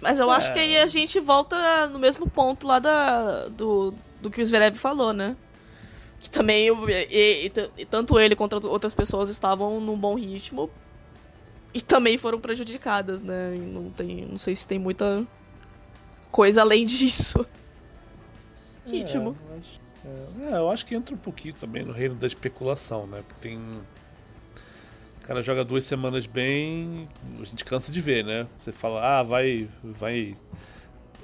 Mas eu acho É. que aí a gente volta no mesmo ponto lá da, do, do que o Zverev falou, né? Que também e- e- e- e tanto ele quanto outras pessoas estavam num bom ritmo e também foram prejudicadas, né? E não, tem, não sei se tem muita coisa além disso. É, eu acho, é, é, eu acho que entra um pouquinho também no reino da especulação, né? Porque tem. O cara joga duas semanas bem, a gente cansa de ver, né? Você fala, ah, vai. vai.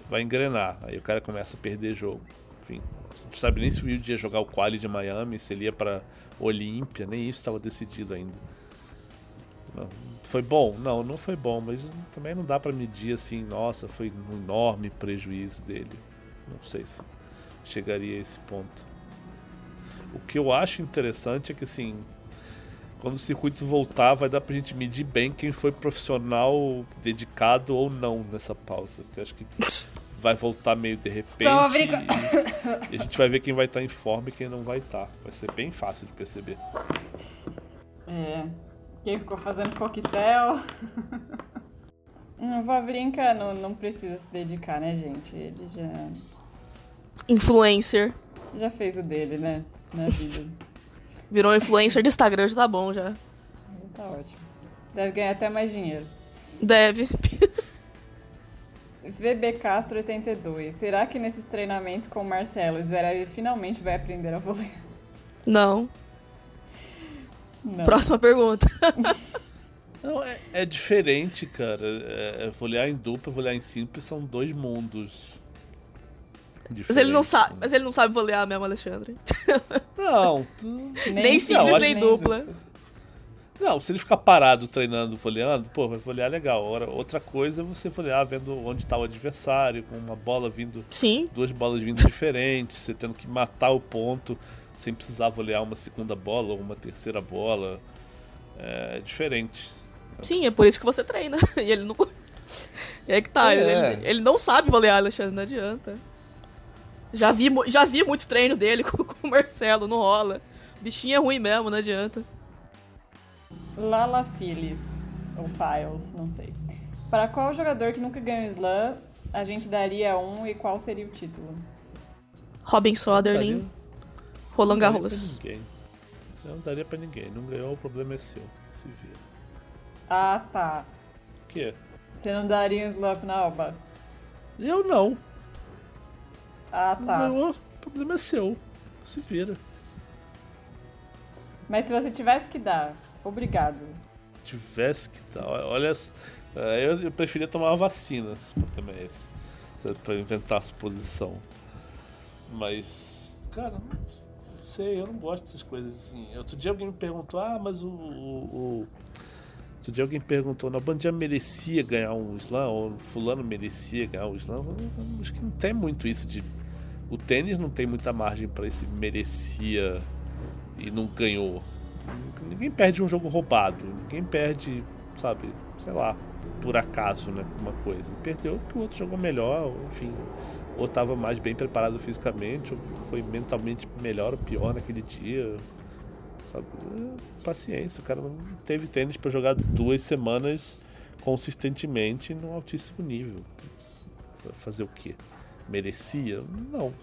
vai engrenar. Aí o cara começa a perder jogo. Enfim. Não sabe nem se o Wilde ia jogar o quali de Miami, se ele ia pra Olímpia, nem isso estava decidido ainda. Foi bom? Não, não foi bom, mas também não dá pra medir assim, nossa, foi um enorme prejuízo dele. Não sei se chegaria a esse ponto. O que eu acho interessante é que assim, quando o circuito voltar, vai dar pra gente medir bem quem foi profissional, dedicado ou não nessa pausa. Porque eu acho que vai voltar meio de repente e, e a gente vai ver quem vai estar em forma e quem não vai estar. Vai ser bem fácil de perceber. É. Quem ficou fazendo coquetel. O Vavrinka não, não precisa se dedicar, né, gente? Ele já, Influencer. já fez o dele, né? Na vida. Virou influencer do Instagram, já tá bom já. tá ótimo. Deve ganhar até mais dinheiro. Deve. VB Castro 82. Será que nesses treinamentos com o Marcelo, o Zverev finalmente vai aprender a voleio? Não. Não. Próxima pergunta. Não, é, é diferente, cara. É, é, volear em dupla, volear em simples são dois mundos. Mas ele não sabe, né? mas ele não sabe volear mesmo, Alexandre. Não, tu- Nem não, simples, acho nem dupla. Não, se ele ficar parado treinando, voleando, pô, vai volear legal. Ora, outra coisa é você volear vendo onde tá o adversário, com uma bola vindo, Sim, duas bolas vindo diferentes, você tendo que matar o ponto sem precisar volear uma segunda bola ou uma terceira bola. É diferente. sim, é por isso que você treina. E ele não. E aí que tá, É. ele, ele não sabe volear, Alexandre, não adianta. Já vi, já vi muito treino dele com, com o Marcelo, não rola. Bichinho é ruim mesmo, não adianta. Lala Phillies, ou Files, não sei. Para qual jogador que nunca ganhou slam a gente daria um e qual seria o título? Robin Soderling, Roland Não daria Garros. pra ninguém. Não daria pra ninguém. Não ganhou, o problema é seu. Se vira. Ah, tá. O quê? Você não daria um slam na Alba? Eu não. Ah, Não tá. ganhou, o problema é seu. Se vira. Mas se você tivesse que dar, obrigado. tivesse que dar. Olha, é, eu, eu preferia tomar uma vacina, se o problema é esse. sabe, Pra inventar a suposição. Mas, cara, não sei, eu não gosto dessas coisas assim. Outro dia alguém me perguntou, ah, mas o. o, o- Outro dia alguém perguntou, na Bandia merecia ganhar um slam, ou fulano merecia ganhar um slam. Acho que não tem muito isso de. O tênis não tem muita margem pra esse merecia e não ganhou. Ninguém perde um jogo roubado, ninguém perde, sabe, sei lá, por acaso, né, uma coisa. Perdeu porque o outro jogou melhor, enfim, ou estava mais bem preparado fisicamente, ou foi mentalmente melhor ou pior naquele dia, sabe? É, paciência, o cara não teve tênis para jogar duas semanas consistentemente no altíssimo nível. Fazer o quê? Merecia? Não.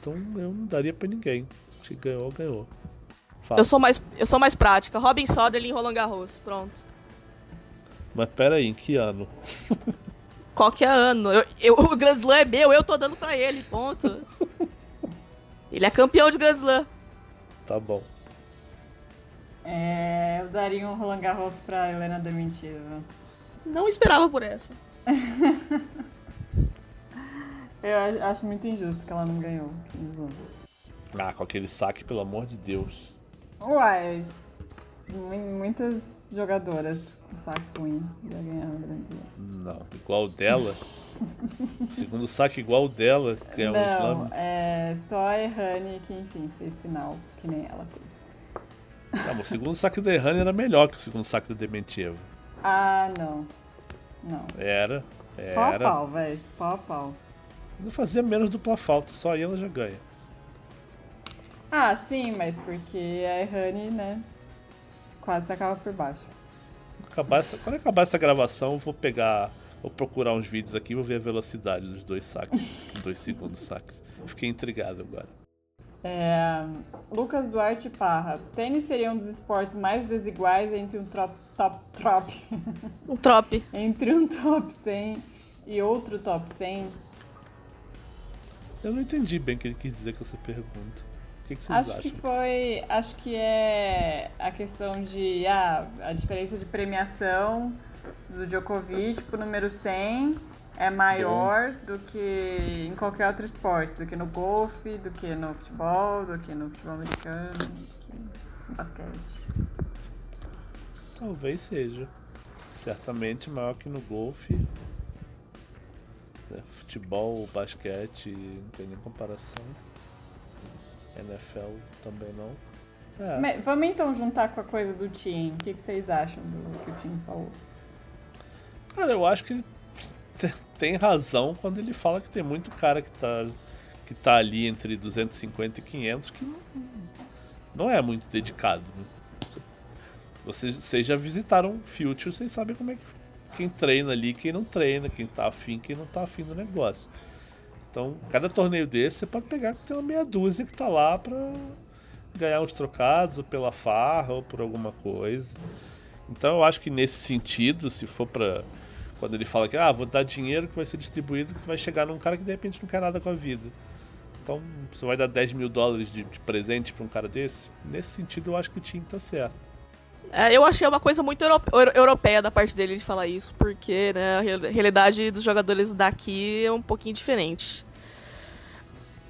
Então eu não daria para ninguém. Se ganhou, ganhou. Fala. Eu sou mais, eu sou mais prática. Robin Soderling e Roland Garros. Pronto. Mas pera aí, em que ano? Qualquer ano. Eu, eu- o Grand Slam é meu, eu tô dando pra ele. Ponto. Ele é campeão de Grand Slam. Tá bom. É, eu daria um Roland Garros pra Helena Dementiva. Não esperava por essa. Eu acho muito injusto que ela não ganhou. Ah, com aquele saque, pelo amor de Deus. Uai, mu- muitas jogadoras com saco ruim já ganharam o Grand Slam. Não, igual o dela. Segundo saque igual o dela, ganhou um Não, slam. é só a Errani que, enfim, fez final, que nem ela fez. Não, mas o segundo saque da Errani era melhor que o segundo saque da Dementieva. Ah, não. Não. Era, Pau a era. pau, velho. Pau a pau. Não fazia menos dupla falta, só aí ela já ganha. Ah, sim, mas porque a Errani, né, quase sacava por baixo. Acabar essa- quando acabar essa gravação, eu vou pegar. Vou procurar uns vídeos aqui e vou ver a velocidade dos dois saques. dois segundos saques. Fiquei intrigado agora. É, Lucas Duarte Parra. Tênis seria um dos esportes mais desiguais entre um top, top, top Um trope. entre um top 100 e outro top 100? Eu não entendi bem o que ele quis dizer com essa pergunta. O que, que vocês Acho acham? que foi. Acho que é a questão de. Ah, a diferença de premiação do Djokovic pro número 100 é maior do que em qualquer outro esporte, do que no golfe, do que no futebol, do que no futebol americano, do que no basquete. Talvez seja. Certamente maior que no golfe. É, Futebol, basquete, não tem nem comparação. NFL também não. É, Mas vamos então juntar com a coisa do Tim. O que, que vocês acham do que o Tim falou? Cara, eu acho que ele te- tem razão quando ele fala que tem muito cara que tá, que tá ali entre 250 e 500 que não, não é muito dedicado. né? Vocês, vocês já visitaram Future, vocês sabem como é que quem treina ali, quem não treina, quem tá afim, quem não tá afim do negócio. Então, cada torneio desse você pode pegar que tem uma meia dúzia que tá lá pra ganhar uns trocados, ou pela farra, ou por alguma coisa. Então eu acho que nesse sentido, se for pra. Quando ele fala que ah, vou dar dinheiro que vai ser distribuído, que vai chegar num cara que de repente não quer nada com a vida. Então, você vai dar 10 mil dólares de, de presente pra um cara desse? Nesse sentido, eu acho que o time tá certo. É, eu achei uma coisa muito euro europeia da parte dele de falar isso, porque né, a realidade dos jogadores daqui é um pouquinho diferente.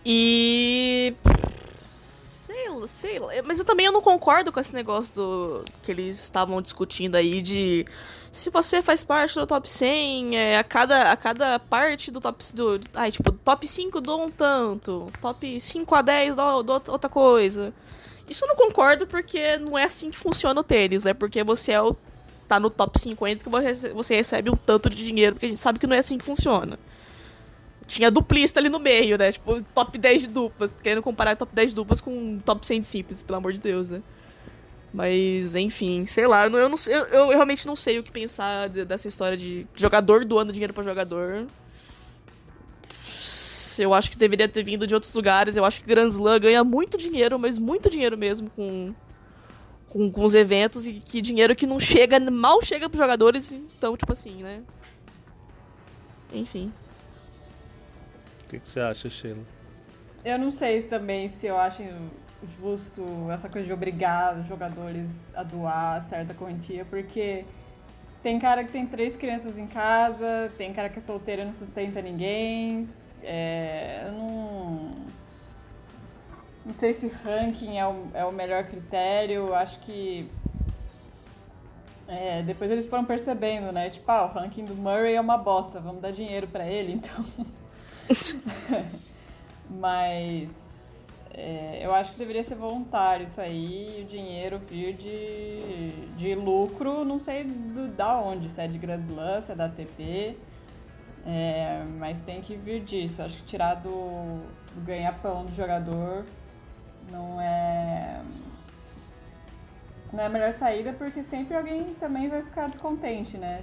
E. Sei, sei lá. Mas eu também eu não concordo com esse negócio do que eles estavam discutindo aí de se você faz parte do top 100, é, a, cada, a cada parte do top. Do, ai, tipo, top 5 dou um tanto, top 5 a 10 dou, dou outra coisa. Isso eu não concordo porque não é assim que funciona o tênis, é porque você é o, tá no top 50 que você recebe um tanto de dinheiro, porque a gente sabe que não é assim que funciona. Tinha duplista ali no meio, né? Tipo, top 10 de duplas. Querendo comparar top 10 de duplas com top 100 de simples, pelo amor de Deus, né? Mas, enfim, sei lá, eu, não, eu, eu realmente não sei o que pensar dessa história de jogador doando dinheiro para jogador. Eu acho que deveria ter vindo de outros lugares. Eu acho que Grand Slam ganha muito dinheiro, mas muito dinheiro mesmo com, com, com os eventos. E que dinheiro que não chega, mal chega pros jogadores. Então, tipo assim, né? Enfim. O que, que você acha, Sheila? Eu não sei também se eu acho justo essa coisa de obrigar os jogadores a doar certa quantia, porque tem cara que tem três crianças em casa, tem cara que é solteiro e não sustenta ninguém, é, eu não. Não sei se ranking é o, é o melhor critério. Acho que. É, depois eles foram percebendo, né? Tipo, ah, o ranking do Murray é uma bosta, vamos dar dinheiro para ele, então. Mas. É, eu acho que deveria ser voluntário isso aí, o dinheiro vir de, de lucro, não sei do, da onde, se é de Grand Slam, se é da ATP. É, mas tem que vir disso. Acho que tirar do, do ganha-pão do jogador não é. Não é a melhor saída, porque sempre alguém também vai ficar descontente, né?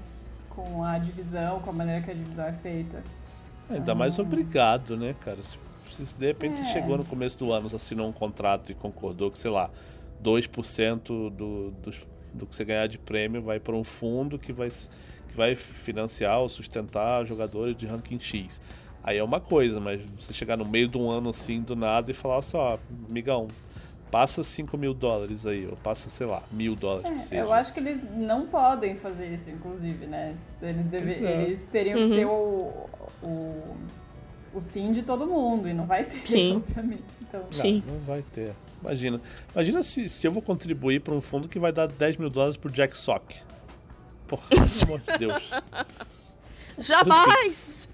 Com a divisão, com a maneira que a divisão é feita. É, ainda mais ah. obrigado, né, cara? Se, se de repente é. chegou no começo do ano, assinou um contrato e concordou que, sei lá, 2% do, do, do que você ganhar de prêmio vai para um fundo que vai que vai financiar ou sustentar jogadores de ranking X. Aí é uma coisa, mas você chegar no meio de um ano assim, do nada, e falar só, assim, amigão, passa 5 mil dólares aí, ou passa, sei lá, mil dólares. É, eu acho que eles não podem fazer isso, inclusive, né? Eles, deve, é. eles teriam uhum. que ter o, o, o sim de todo mundo, e não vai ter, sim. obviamente. Então, sim. Não, não vai ter. Imagina. Imagina se, se eu vou contribuir para um fundo que vai dar 10 mil dólares pro Jack Sock. Porra, pelo amor de Deus. Jamais!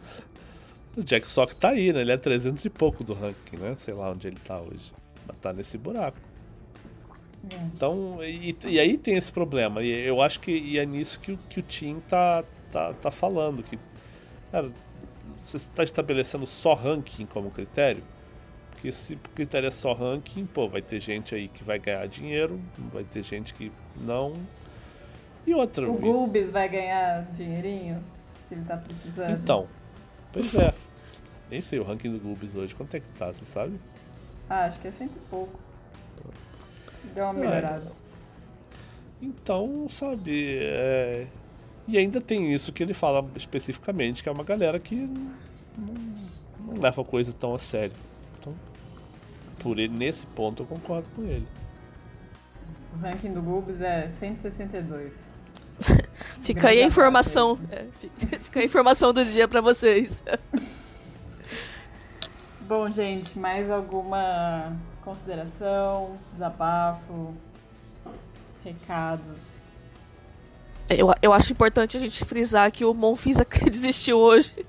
O Jack Sock tá aí, né? Ele é 300 e pouco do ranking, né? Sei lá onde ele tá hoje. Mas tá nesse buraco. É. Então, e, e, aí tem esse problema. E eu acho que e é nisso que, que o Tim tá, tá, tá falando. Que, cara, você está estabelecendo só ranking como critério? Porque se o critério é só ranking, pô, vai ter gente aí que vai ganhar dinheiro, vai ter gente que não. E outra. O Gubis vai ganhar dinheirinho que ele tá precisando. Então, pois é. Nem sei o ranking do Gubis hoje. Quanto é que tá, você sabe? Ah, acho que é cento e pouco. Deu uma é. melhorada. Então, sabe. É... E ainda tem isso que ele fala especificamente, que é uma galera que não, não leva a coisa tão a sério. Então, por ele, nesse ponto eu concordo com ele. O ranking do Gubis é 162. Fica aí a informação. É, fica a informação do dia para vocês. Bom, gente, mais alguma consideração, desabafo, recados? Eu, eu acho importante a gente frisar que o Monfisa desistiu hoje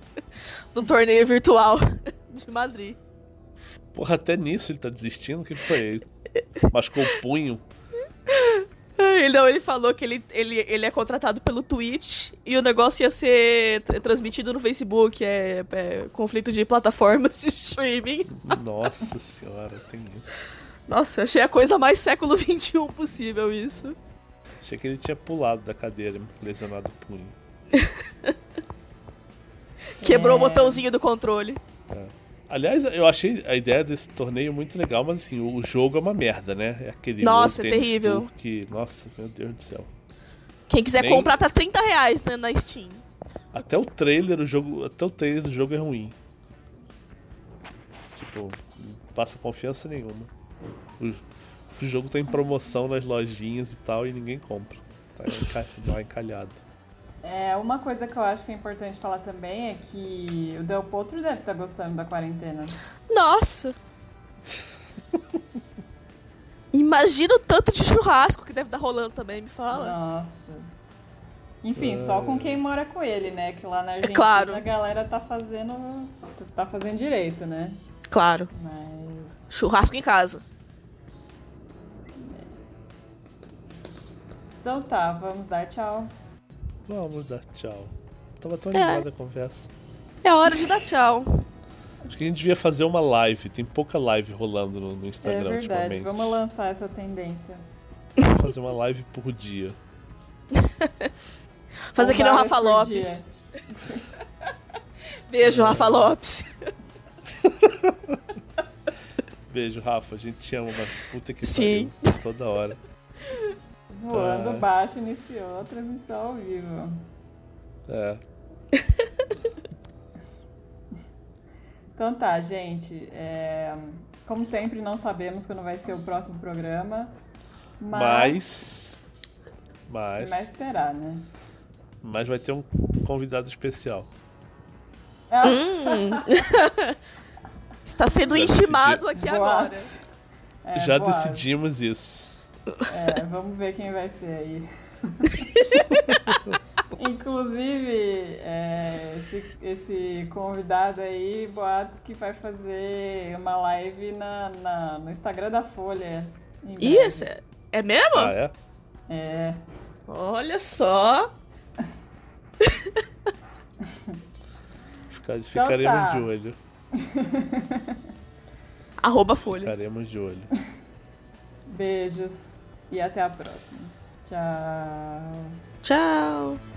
do torneio virtual de Madrid. Porra, até nisso ele tá desistindo? O que foi? Machucou o punho? Ele, não, ele falou que ele, ele, ele é contratado pelo Twitch e o negócio ia ser transmitido no Facebook. É, é conflito de plataformas de streaming. Nossa senhora, tem isso. Nossa, achei a coisa mais século XXI possível isso. Achei que ele tinha pulado da cadeira, lesionado o punho. Quebrou é... o botãozinho do controle. É. Aliás, eu achei a ideia desse torneio muito legal, mas assim, o jogo é uma merda, né? É aquele Nossa, é terrível. Que, nossa, meu Deus do céu. Quem quiser Nem... comprar tá 30 reais né, na Steam. Até o trailer do jogo. Até o trailer do jogo é ruim. Tipo, não passa confiança nenhuma. O O jogo tá em promoção nas lojinhas e tal e ninguém compra. Tá lá encalhado. É, uma coisa que eu acho que é importante falar também é que o Del Potro deve estar gostando da quarentena. Nossa! Imagina o tanto de churrasco que deve estar rolando também, me fala. Nossa. Enfim, só com quem mora com ele, né? Que lá na Argentina claro. a galera tá fazendo. tá fazendo direito, né? Claro. Mas. Churrasco em casa. Então tá, vamos dar tchau. Vamos dar tchau. Tava tão É. animada a conversa. É hora de dar tchau. Acho que a gente devia fazer uma live. Tem pouca live rolando no, no É Instagram verdade, ultimamente. vamos lançar essa tendência. Vamos fazer uma live por dia. Fazer que nem o várias Rafa Lopes. Beijo, Rafa Lopes. Beijo, Rafa. A gente te ama, mas puta que Sim. pariu. Toda hora. Voando Ah. baixo iniciou a transmissão ao vivo. É. Então tá, gente. é, Como sempre, não sabemos quando vai ser o próximo programa. Mas. Mas. Mas. Mas terá, né? Mas vai ter um convidado especial. Está sendo Já intimado decidi. aqui agora. É, Já boatos. decidimos isso. É, vamos ver quem vai ser aí. Inclusive, é, esse, esse convidado aí, Boatos, que vai fazer uma live na, na- no Instagram da Folha. Isso, é, é mesmo? Ah, é? É. Olha só. Fica- ficaremos tá. de olho. Arroba Folha. Ficaremos de olho. Beijos e até a próxima. Tchau. Tchau.